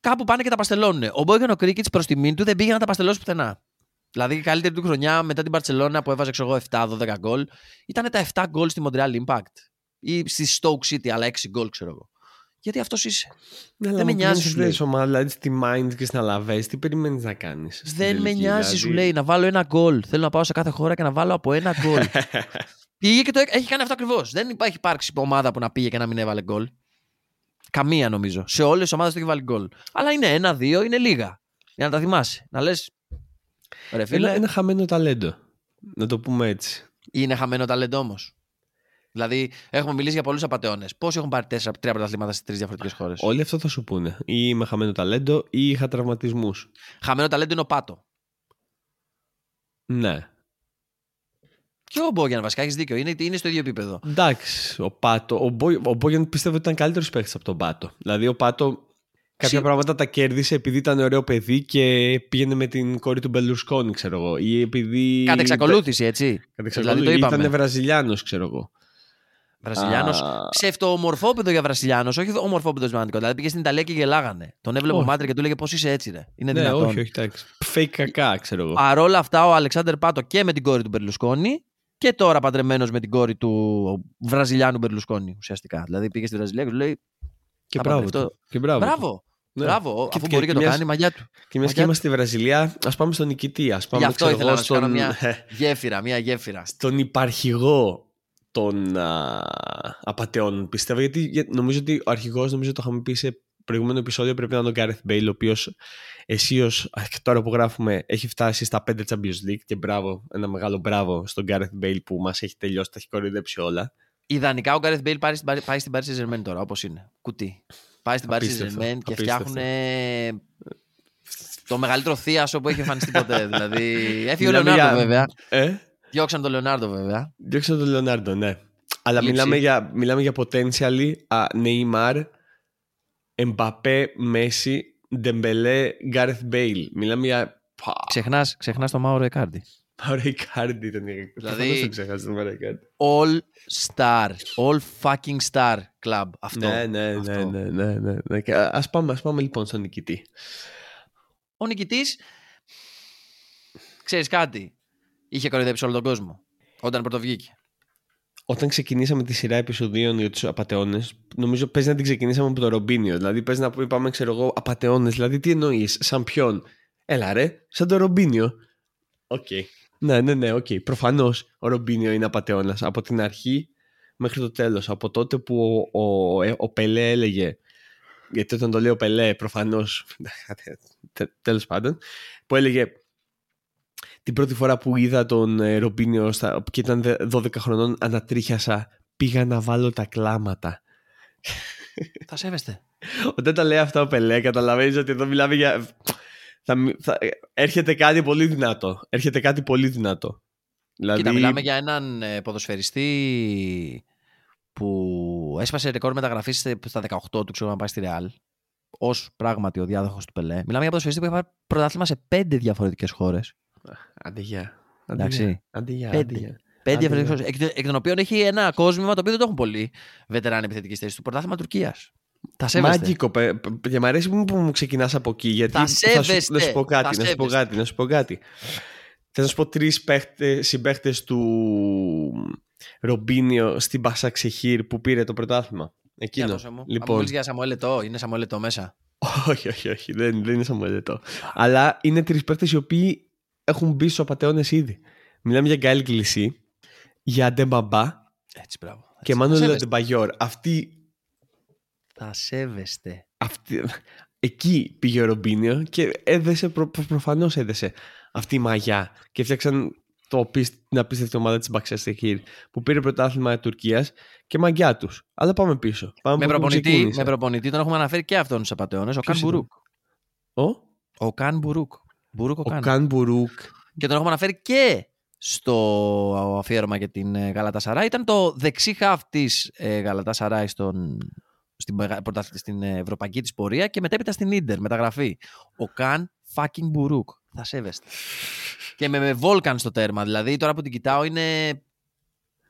Κάπου πάνε και τα παστελώνουν. Ο Μπόγιαν Κρίκιτς προς τιμήν του δεν πήγε να τα παστελώσει πουθενά. Δηλαδή η καλύτερη του χρονιά μετά την Παρσελόνα που έβαζε ξέρω εγώ 7-12 γκολ ήταν τα 7 γκολ στη Montreal Impact. Ή στη Stoke City, αλλά 6 γκολ ξέρω εγώ. Γιατί αυτός είσαι. Ναι, Δεν με νοιάζει, σου λέει. ομάδα, δηλαδή στη Mind και στην Αλαβές, τι περιμένεις να κάνεις. Δεν με νοιάζει, σου λέει, να βάλω ένα γκολ. Θέλω να πάω σε κάθε χώρα και να βάλω από ένα γκολ. Πήγε και το έ- έχει κάνει αυτό ακριβώς. Δεν υπάρχει υπάρξει ομάδα που να πήγε και να μην έβαλε γκολ. Καμία νομίζω. Σε όλες τις ομάδες το έχει βάλει γκολ. Αλλά είναι ένα-δύο, είναι λίγα. Για να τα θυμάσαι. Να λες. Ρε φίλε, Ένα, ένα χαμένο ταλέντο. Να το πούμε έτσι. είναι χαμένο ταλέντο όμως. Δηλαδή, έχουμε μιλήσει για πολλούς απαταιώνες. Πόσοι έχουν πάρει τέσσερα, τρία πρωταθλήματα σε τρεις διαφορετικές χώρες; Όλοι αυτό θα σου πούνε. Ή με χαμένο ταλέντο ή είχα τραυματισμούς. Χαμένο ταλέντο είναι ο Πάτο. Ναι. Και ο Μπόγιαν βασικά έχεις δίκιο. Είναι, είναι στο ίδιο επίπεδο. Εντάξει, ο Πάτο. Ο, Μπο, ο Μπόγιαν πιστεύω ότι ήταν καλύτερος παίκτη από τον Πάτο. Δηλαδή ο Πάτο κάποια Σι- πράγματα τα κέρδισε επειδή ήταν ωραίο παιδί και πήγαινε με την κόρη του Μπελουσκόνη, ξέρω εγώ. Ή επειδή. Κατ' εξακολούθηση, έτσι. Κατ' Δηλαδή το εξακολούθηση. είπαμε. Ήταν Βραζιλιάνος, ξέρω εγώ. Βραζιλιάνο. Α. Ψευτοομορφόπεδο για Βραζιλιάνο, όχι ομορφόπεδο σημαντικό. Δηλαδή πήγες στην Ιταλία και γελάγανε. Τον έβλεπε ο Όχι. Μάτρε και του έλεγε Πώς είσαι έτσι, ρε. Είναι ναι, δυνατόν. όχι, όχι, εντάξει. Fake Κακά, ξέρω εγώ. Παρόλα αυτά, ο Αλεσάντρε Πάτο και με την κόρη του Μπερλουσκόνη και τώρα παντρεμένος με την κόρη του Βραζιλιάνου Μπερλουσκόνη ουσιαστικά. Δηλαδή πήγε στη Βραζιλία και του λέει. Και θα μπράβο. παντρευτώ. του. Και μπράβο. του. Μπράβο, Ναι. μπράβο. Και- Αφού και- μπορεί και, και το μιας- κάνει, μαγιά του. Και μιας και Μαγιά- είμαστε στη Βραζιλία, ας πάμε στον νικητή. Ας πάμε Γι' αυτό ξέρω ήθελα εγώ, να σου κάνω στον, μια γέφυρα, μια γέφυρα. στον υπαρχηγό των α, απατεών. Πιστεύω γιατί για- νομίζω ότι ο αρχηγός, νομίζω το είχαμε πει σε προηγούμενο επεισόδιο, πρέπει να είναι ο Γκάρεθ Μπέιλ, ο οποίος αισίως τώρα που γράφουμε έχει φτάσει στα 5 Champions League και μπράβο, ένα μεγάλο μπράβο στον Γκάρεθ Μπέιλ που μας έχει τελειώσει, τα έχει κοροϊδέψει όλα. Ιδανικά ο Γκάρεθ Μπέιλ πάει στην Παρι- πάει στην Paris Saint-Germain τώρα, όπως είναι. Κουτί. Πάει στην Paris Απίστευτο, Saint-Germain και απίστευτο. φτιάχνουν το μεγαλύτερο θίασο που έχει εμφανιστεί ποτέ. δηλαδή. Έφυγε ο Μιλάμε Λεωνάρντο για- βέβαια. Ε, Διώξαν τον Λεωνάρντο βέβαια. διώξε τον Λεωνάρντο, ναι. Αλλά Λήψη. μιλάμε για, μιλάμε για potentially α, Neymar, Mbappé, Messi, Dembélé, Gareth Bale. Μιλάμε για... Πα, Ξεχνάς, ξεχνάς τον Μάουρο Εκάρντι. Μάουρο Ικάρντι ήταν. Δηλαδή- Δηλαδή... το ξέχασα τον Μάουρο Ικάρντι. All star. All fucking star club. Αυτό. Ναι, ναι, ναι, Αυτό. ναι, ναι, ναι, ναι. Και Ας πάμε, ας πάμε λοιπόν στον νικητή. Ο νικητής. Ξέρεις κάτι. Είχε κοροϊδέψει όλο τον κόσμο. Όταν πρωτοβγήκε. Όταν ξεκινήσαμε τη σειρά επεισοδίων για τους απαταιώνες, νομίζω παίζει να την ξεκινήσαμε από το Ρομπίνιο. Δηλαδή, παίζει να πούμε, είπαμε, ξέρω εγώ, απαταιώνες. Δηλαδή, τι εννοείς, σαν ποιον; Έλα, ρε, σαν το Ρομπίνιο. Οκ. Ναι, ναι, ναι, οκ. Προφανώς ο Ρομπίνιο είναι απατεώνας. Από την αρχή μέχρι το τέλος. Από τότε που ο, ο, ε, ο Πελέ έλεγε. Γιατί όταν το λέει ο Πελέ, προφανώς. Τέλος πάντων. Που έλεγε την πρώτη φορά που είδα τον ε, Ρομπίνιο στα, και ήταν δε- 12 χρονών ανατρίχιασα πήγα να βάλω τα κλάματα Θα σέβεστε. όταν τα λέει αυτά ο Πελέ καταλαβαίνεις ότι εδώ μιλάμε για θα, μι- θα, ε, έρχεται κάτι πολύ δυνατό έρχεται κάτι πολύ δυνατό δηλαδή Κοίτα, μιλάμε για έναν ε, ποδοσφαιριστή που έσπασε ρεκόρ μεταγραφής στα 18 του, ξέρω να πάει στη Ρεάλ. Ω πράγματι ο διάδοχος του Πελέ. Μιλάμε για ποδοσφαιριστή που έχει πάρει πρωτάθλημα σε πέντε διαφορετικές χώρες. Άντε γεια Εντάξει. άντε γεια, άντε γεια, Πέντε. άντε γεια. Πέντε Άντε, διαφορετικέ χώρε. Εκ, των- εκ των οποίων έχει ένα κόσμημα το οποίο δεν το έχουν πολύ βετεράνοι επιθετική θέση του. Πρωτάθλημα Τουρκίας. Τα σέβεστε. Μάγκικο, παι- παι- και μ' αρέσει που που μου ξεκινάς από εκεί γιατί Τα θα σου, σέβεστε, να σου πω τα κάτι, να σου πω σέβεστε. κάτι, να σου πω κάτι. Θα να σου πω τρεις παίχτες, συμπαίχτες του Ρομπίνιο στην Πασαξεχήρ που πήρε το πρωτάθλημα. Για Εκείνο. δώσε μου. Λοιπόν, Αν μου πεις για Σαμουέλ Ετό, είναι Σαμουέλ Ετό μέσα. όχι, όχι, όχι, δεν, δεν είναι Σαμουέλ Ετό. Αλλά είναι τρεις παίχτες οι οποίοι έχουν μπει στους απαταιώνες ήδη. Μιλάμε για Γκαέλ Κλισί, για Ντεμπά Μπα Έτσι, μπράβο. και Έτσι. Θα Εμάνουελ σέβεστε. Αντεμπαγιόρ. Αυτοί Θα σέβεστε. Αυτή, εκεί πήγε ο Ρομπίνιο και έδεσε, προ, προ- προφανώς έδεσε αυτή η μαγιά και φτιάξαν το, απίσ- την απίστευτη ομάδα της Μπασακσεχίρ που πήρε πρωτάθλημα Τουρκίας και μαγιά τους. Αλλά πάμε πίσω. Πάμε Με από πού προπονητή, ξεκίνησε. με προπονητή τον έχουμε αναφέρει και αυτόν στου απατεώνες. Οκάν ήταν; Μπουρούκ. Ο, Οκάν Μπουρούκ. Μπουρούκ ο, Οκάν. Οκάν Μπουρούκ. Και τον έχουμε αναφέρει και στο αφιέρωμα για την ε, Γαλατασαράι. Ήταν το δεξί χαφ της Γαλατασαράι στον, στην, μεγα- πρωταθλη- στην ε, ευρωπαϊκή της πορεία και μετέπειτα στην Ίντερ μεταγραφή. Οκάν fucking Μπουρούκ. Θα σέβεστε. και με, με Βόλκαν στο τέρμα. Δηλαδή τώρα που την κοιτάω είναι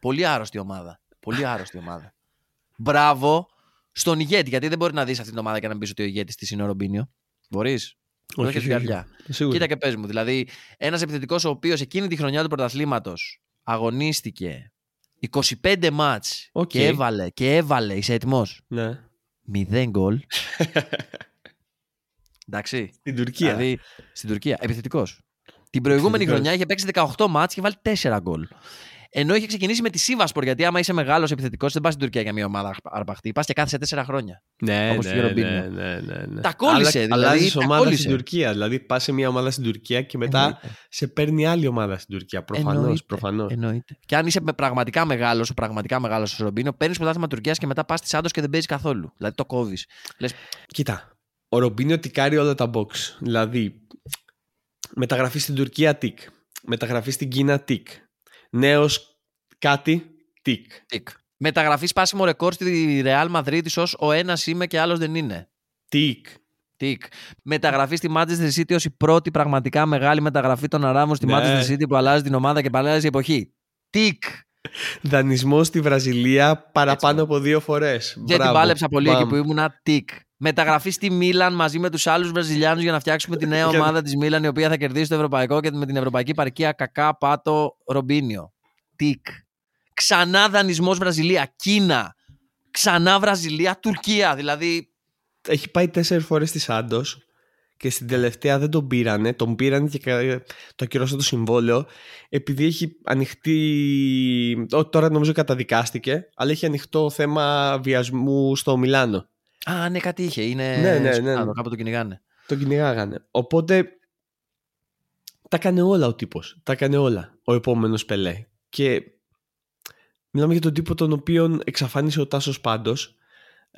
πολύ άρρωστη ομάδα. Πολύ άρρωστη ομάδα. Μπράβο στον ηγέτη. Γιατί δεν μπορεί να δεις αυτή την ομάδα και να μην πεις ότι ο ηγέτης της είναι ο Ρομπίνιο. Μπορείς. Το Όχι, έχει στην όχι, όχι. καρδιά. Σίγουρα. Κοίτα και πες μου. Δηλαδή, ένας επιθετικός ο οποίος εκείνη τη χρονιά του πρωταθλήματος αγωνίστηκε 25 μάτς Οκ. και έβαλε, και έβαλε, είσαι έτοιμος; Ναι. 0 γκολ. Εντάξει. Στην Τουρκία. Δηλαδή, στην Τουρκία. Επιθετικός. Την προηγούμενη Επιθετικός. χρονιά είχε παίξει 18 μάτς και βάλει 4 γκολ. Ενώ είχε ξεκινήσει με τη Σίβασπορ, γιατί άμα είσαι μεγάλος επιθετικός, δεν πας στην Τουρκία για μια ομάδα αρπαχτή. Πας και κάθεσαι 4 χρόνια. ναι, όπως ναι, είχε ο ναι, Ρομπίνιο. ναι, ναι, ναι. Τα κόλλησε, Αλλά- δηλαδή, αλλάζεις τα ομάδα κόλλησε. στην Τουρκία. Δηλαδή πας σε μια ομάδα στην Τουρκία και μετά Εννοείται. σε παίρνει άλλη ομάδα στην Τουρκία. Προφανώς. Εννοείται. Προφανώς. Εννοείται. Και αν είσαι με- πραγματικά μεγάλος, πραγματικά μεγάλος ο Ρομπίνο, παίρνεις πρωτάθλημα Τουρκίας και μετά πας στη Σάντος και δεν παίζεις καθόλου. Δηλαδή το κόβεις. Λες, Κοίτα, ο Ρομπίνιο τικάρει όλα τα box. Δηλαδή, μεταγραφή στην Τουρκία τικ. Μεταγραφή στην Κίνα τικ. Νέος κάτι. Τικ. Τικ. Μεταγραφή σπάσιμο ρεκόρ στη Real Madrid ω ο ένας είμαι και άλλος δεν είναι. Τικ. Τικ. Μεταγραφή στη Manchester City ως η πρώτη πραγματικά μεγάλη μεταγραφή των Αράβων στη Ναι. Manchester City που αλλάζει την ομάδα και παλάζει η εποχή. Τικ. Δανεισμό στη Βραζιλία παραπάνω Έτσι. από δύο φορές. Και την πάλεψα πολύ εκεί που ήμουνα. Τικ. Μεταγραφή στη Μίλαν μαζί με τους άλλους Βραζιλιάνους για να φτιάξουμε τη νέα Για- ομάδα της Μίλαν η οποία θα κερδίσει το ευρωπαϊκό και με την ευρωπαϊκή παρκία Κακά Πάτο Ρομπίνιο. Τικ. Ξανά δανεισμός Βραζιλία. Κίνα. Ξανά Βραζιλία. Τουρκία. Δηλαδή. Έχει πάει τέσσερις φορές στη Σάντος και στην τελευταία δεν τον πήρανε. Τον πήρανε και κα- το ακυρώσαν το συμβόλαιο επειδή έχει ανοιχτή. Ω, Τώρα νομίζω καταδικάστηκε, αλλά έχει ανοιχτό θέμα βιασμού στο Μιλάνο. Α, ναι, κάτι είχε. Είναι. Ναι, ναι, σκοτάδο, ναι. Κάπου το κυνηγάνε. Τον κυνηγάγανε. Οπότε τα έκανε όλα ο τύπος. Τα έκανε όλα ο επόμενος Πελέ. Και μιλάμε για τον τύπο τον οποίον εξαφάνισε ο Τάσος Πάντος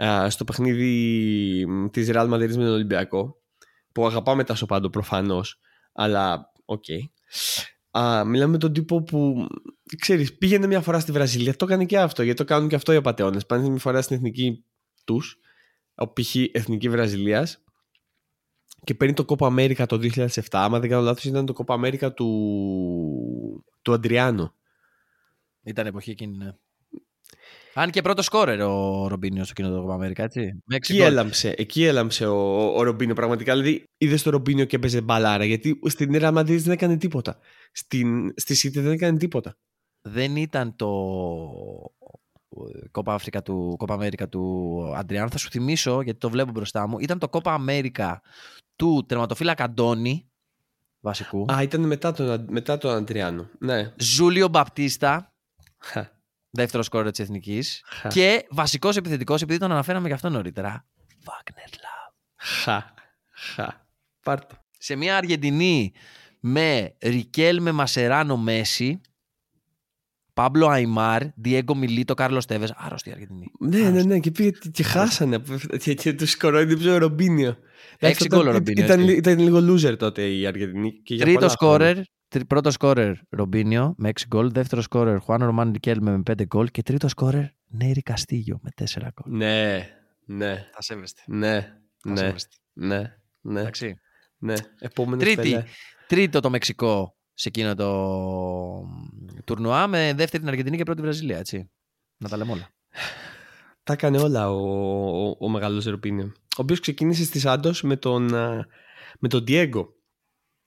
α, στο παιχνίδι μ, της Real Madrid με τον Ολυμπιακό που αγαπάμε Τάσο Πάντο προφανώς αλλά οκ. Α, μιλάμε με τον τύπο που ξέρεις πήγαινε μια φορά στη Βραζιλία το έκανε και αυτό γιατί το κάνουν και αυτό οι απαταιώνες πάνε μια φορά στην εθνική τους π.χ. Εθνική Βραζιλίας και παίρνει το Copa America το 2007. Άμα δεν κάνω λάθος ήταν το Copa America του, του Αντριάνο. Ήταν εποχή εκείνη, ναι. Αν και πρώτο σκόρερ ο Ρομπίνιο στο κοινό του Αμέρικα, έτσι. Με έξι Εκεί γκολ. έλαμψε, εκεί έλαμψε ο, ο Ρομπίνιο πραγματικά. Δηλαδή είδες το Ρομπίνιο και έπαιζε μπαλάρα γιατί στην Real Madrid δεν έκανε τίποτα. Στην, στη City δεν έκανε τίποτα. Δεν ήταν το Κόπα Αφρικα του Κόπα Αμέρικα του Αντριάν. Θα σου θυμίσω, γιατί το βλέπω μπροστά μου. Ήταν το Κόπα Αμέρικα του τερματοφύλακα Αντώνη, βασικού. Α, ήταν μετά τον, μετά τον Αντριάνο. Ναι. Ζούλιο Μπαπτίστα, Χα, δεύτερος σκόρερ της Εθνικής. χα, Και βασικός επιθετικός, επειδή τον αναφέραμε και αυτό νωρίτερα. Wagner Love. χα, χα. Πάρτο. σε μια Αργεντινή με Ρικέλ με Μασεράνο Μέση, Πάμπλο Αϊμάρ, Διέγκο Μιλίτο, Κάρλο Τέβε. Άρρωστη η Αργεντινή. Ναι, ναι, ναι. Και πήγε και χάσανε. Και, και τους κορόιδεψε ο Ρομπίνιο. Έξι Ήταν- γκολ ο Ρομπίνιο, Ήταν, έτσι. ήταν λίγο loser τότε η Αργεντινή. Και για Τρίτο πολλά χρόνια. σκόρερ, τρι- πρώτο σκόρερ Ρομπίνιο με 6 γκολ. Δεύτερο σκόρερ Χουάν Ρωμάν Ρικέλμε με 5 γκολ. Και τρίτο σκόρερ Νέρι Καστίγιο με 4 γκολ. Ναι, ναι, Θα σέβεστε. ναι, ναι, ναι, ναι, Εντάξει. ναι. Επόμενος Τρίτη. Τρίτο το Μεξικό σε εκείνο το τουρνουά με δεύτερη την Αργεντινή και πρώτη Βραζιλία, έτσι. Να τα λέμε όλα. Τα έκανε όλα ο, ο, ο μεγάλος Ρομπίνιο. Ο οποίος ξεκίνησε στη Σάντος με τον, α, με τον Diego.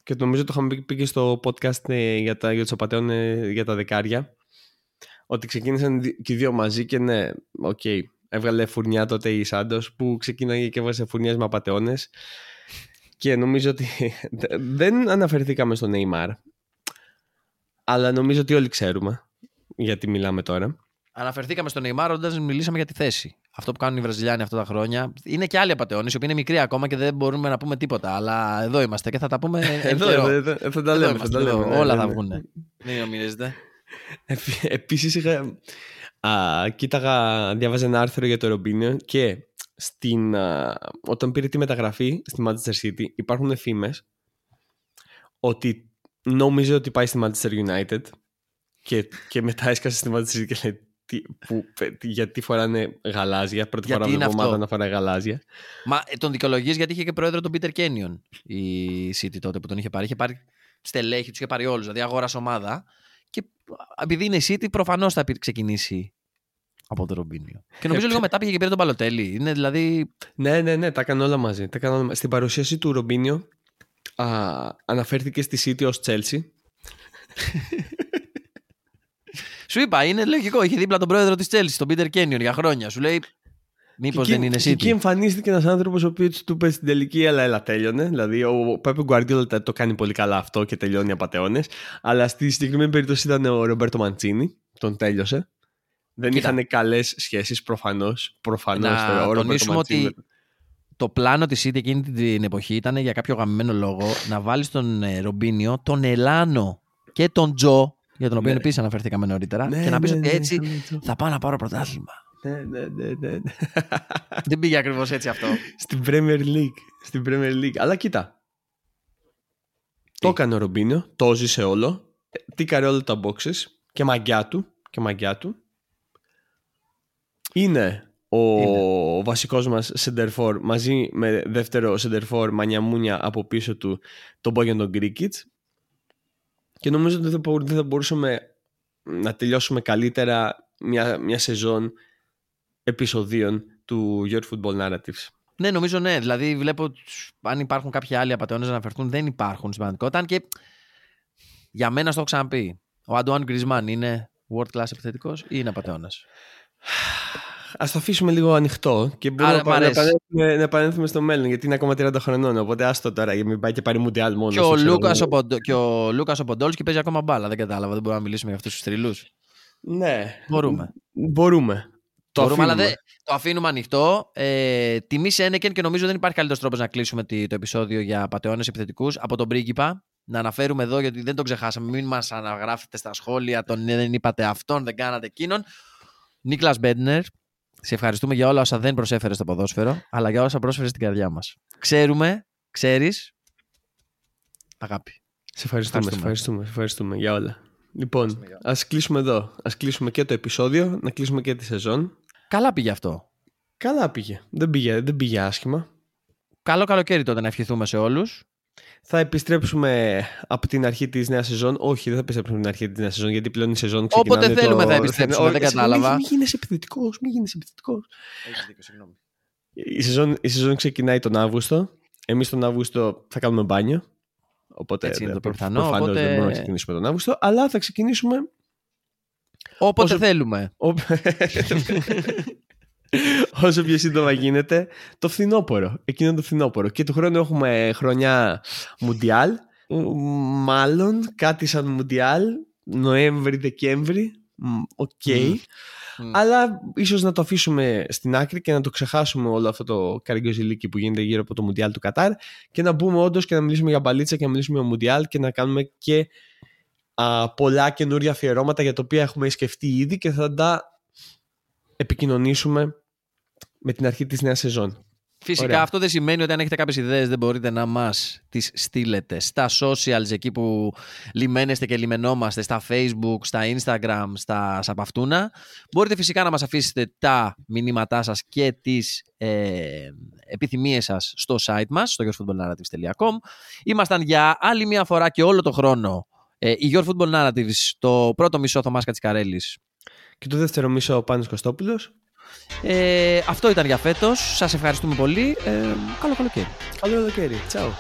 Και νομίζω το είχαμε πει- πει και στο podcast ε, για, τα, για τους απατεώνες για τα δεκάρια. Ότι ξεκίνησαν δι- και οι δύο μαζί και ναι, οκ. έβγαλε φουρνιά τότε η Σάντος που ξεκίναγε και έβγαζε φουρνιές με απατεώνες. Και νομίζω ότι δεν αναφερθήκαμε στο Neymar. Αλλά νομίζω ότι όλοι ξέρουμε γιατί μιλάμε τώρα. Αναφερθήκαμε στον Neymar όταν μιλήσαμε για τη θέση. Αυτό που κάνουν οι Βραζιλιάνοι αυτά τα χρόνια. Είναι και άλλοι απατεώνες, οι οποίοι είναι μικροί ακόμα και δεν μπορούμε να πούμε τίποτα. Αλλά εδώ είμαστε και θα τα πούμε. εν Εδώ, καιρό. εδώ, εδώ, θα τα Εδώ λέμε. Θα είμαστε, τα εδώ. λέμε ναι, Όλα ναι, θα ναι. βγουν. Μην νομίζετε. Επίσης, είχα. Α, κοίταγα, διάβαζα ένα άρθρο για το Ρομπίνιο και στην, α, όταν πήρε τη μεταγραφή στη Manchester City υπάρχουν φήμες ότι νόμιζε ότι πάει στη Manchester United και, και μετά έσκασε στη Manchester City και λέει τι, που, τι- γιατί φοράνε γαλάζια. Πρώτη Γιατί φορά είναι βλέπω ομάδα αυτό. να φοράει γαλάζια. Μα ε, τον δικαιολογείς γιατί είχε και πρόεδρο τον Peter Kenyon η City τότε που τον είχε πάρει. Είχε πάρει στελέχη, τους είχε πάρει όλους. Δηλαδή αγόρασε ομάδα. Και επειδή είναι η City, προφανώς θα πήρε- ξεκινήσει από το Ρομπίνιο. Και νομίζω λίγο μετά πήγε και πήρε τον Παλωτέλη. Είναι δηλαδή. Ναι, ναι, ναι, τα έκανε όλα μαζί. Τα έκανε όλα μαζί. Στην παρουσίαση του Ρομπίνιο α, αναφέρθηκε στη City ως Chelsea Σου είπα, είναι λογικό. Είχε δίπλα τον πρόεδρο της Chelsea, τον Peter Kenyon, για χρόνια. Σου λέει. Μήπως Και δεν εκεί- είναι και Εκεί City. εμφανίστηκε ένας άνθρωπος ο οποίος του είπε στην τελική, έλα, έλα, τέλειωνε. Δηλαδή, ο Πέπε Γκουαρντιόλα το- το κάνει πολύ καλά αυτό και τελειώνει απαταιώνε. Αλλά στη συγκεκριμένη περίπτωση ήταν ο Ρομπέρτο Μαντσίνη, τον τέλειωσε. Δεν Κοίτα. είχαν καλές σχέσεις προφανώς. Προφανώς Να τώρα. Ο Ρομπέρτο τονίσουμε Μαντσίνη. ότι το πλάνο της City εκείνη την εποχή ήταν για κάποιο γαμμένο λόγο να βάλει τον ε, Ρομπίνιο, τον Ελάνο και τον Τζο, για τον οποίο Ναι. επίσης αναφερθήκαμε νωρίτερα, Ναι, και να πεις ναι, ότι ναι, έτσι είχαμε το- θα πάω να πάρω πρωτάθλημα. Ναι, ναι, ναι, ναι, ναι. Δεν πήγε ακριβώς έτσι αυτό. Στην Premier League. Στην Premier League. Αλλά κοίτα. Το έκανε ο Ρομπίνιο, το ζήσε όλο. ε, Τίκαρε όλα τα boxes και μαγκιά του, και μαγκιά του. Είναι ο είναι. βασικός μας σεντερφόρ μαζί με δεύτερο σεντερφόρ μανιαμούνια από πίσω του τον Μπόγιον τον Γκρίκιτς και νομίζω ότι δεν θα μπορούσαμε να τελειώσουμε καλύτερα μια, μια σεζόν επεισοδίων του Your Football Narratives. Ναι, νομίζω ναι. Δηλαδή, βλέπω αν υπάρχουν κάποιοι άλλοι απαταιώνες να αναφερθούν, δεν υπάρχουν στην πραγματικότητα. Και για μένα, στο έχω ξαναπεί, ο Αντουάν Γκρισμάν είναι world class επιθετικός ή είναι απαταιώνας; Α το αφήσουμε λίγο ανοιχτό και μπορούμε Άρα, να, επανέλθουμε, να επανέλθουμε στο μέλλον γιατί είναι ακόμα 30 χρονών. Οπότε άστο τώρα για μην πάει και πάρει Μουντιάλ μόνος. Και ο, Λούκας ο, Ποντο, και ο Λούκας ο Ποντόλσκι παίζει ακόμα μπάλα. Δεν κατάλαβα. Δεν μπορούμε να μιλήσουμε για αυτούς τους τριλού. Ναι. Μπορούμε. Μπορούμε. Το Μπορούμε, αφήνουμε. αλλά το αφήνουμε ανοιχτό. Ε, τιμή σε Ένεκεν και νομίζω δεν υπάρχει καλύτερος τρόπος να κλείσουμε το επεισόδιο για πατεώνες επιθετικούς από τον πρίγκιπα. Να αναφέρουμε εδώ γιατί δεν τον ξεχάσαμε. Μην μας αναγράφετε στα σχόλια τον δεν είπατε αυτόν, δεν κάνατε εκείνον. Νίκλας Μπέντνερ, σε ευχαριστούμε για όλα όσα δεν προσέφερες στο ποδόσφαιρο, αλλά για όσα πρόσφερες στην καρδιά μας. Ξέρουμε, ξέρεις. Αγάπη. Σε ευχαριστούμε, ευχαριστούμε. Σε ευχαριστούμε, ευχαριστούμε για όλα. Λοιπόν, ας κλείσουμε εδώ. Α κλείσουμε και το επεισόδιο, να κλείσουμε και τη σεζόν. Καλά πήγε αυτό. Καλά πήγε. Δεν πήγε, δεν πήγε άσχημα. Καλό καλοκαίρι τότε να ευχηθούμε σε όλους. Θα επιστρέψουμε από την αρχή της νέας σεζόν. Όχι, δεν θα επιστρέψουμε από την αρχή της νέας σεζόν, γιατί πλέον η σεζόν ξεκινάει. Όποτε θέλουμε το... θα επιστρέψουμε, δεν κατάλαβα. Μην γίνει επιθετικός, μην γίνει επιθετικός. Η σεζόν, η σεζόν ξεκινάει τον Αύγουστο. Εμείς τον Αύγουστο θα κάνουμε μπάνιο. Οπότε Έτσι είναι το πιθανό. Οπότε... δεν μπορούμε να ξεκινήσουμε τον Αύγουστο, αλλά θα ξεκινήσουμε. Όποτε όσο... θέλουμε. όσο πιο σύντομα γίνεται, το φθινόπωρο. Εκείνο το φθινόπωρο. Και του χρόνου έχουμε χρονιά Μουντιάλ. Μάλλον κάτι σαν Μουντιάλ. Νοέμβρη-Δεκέμβρη. Ok. Okay. Αλλά ίσως να το αφήσουμε στην άκρη και να το ξεχάσουμε όλο αυτό το καραγκιοζιλίκι που γίνεται γύρω από το Μουντιάλ του Κατάρ και να μπούμε όντως και να μιλήσουμε για μπαλίτσα και να μιλήσουμε για Μουντιάλ και να κάνουμε και α, πολλά καινούργια αφιερώματα για τα οποία έχουμε σκεφτεί ήδη και θα τα επικοινωνήσουμε με την αρχή της νέας σεζόν. Φυσικά αυτό δεν σημαίνει ότι αν έχετε κάποιες ιδέες δεν μπορείτε να μας τις στείλετε στα socials εκεί που λιμένεστε και λιμενόμαστε στα facebook, στα instagram, στα σαπαυτούνα. Μπορείτε φυσικά να μας αφήσετε τα μηνύματά σας και τις ε, επιθυμίες σας στο site μας, στο yourfootballnarratives.com. Ήμασταν για άλλη μια φορά και όλο το χρόνο ε, η Your Football Narratives, το πρώτο μισό Θωμάς Κατσικαρέλης. Και το δεύτερο μισό ο Πάνος Κωστόπουλος. Ε, αυτό ήταν για φέτος. Σας ευχαριστούμε πολύ. Ε, καλό καλοκαίρι. Καλό καλοκαίρι. Τσάου.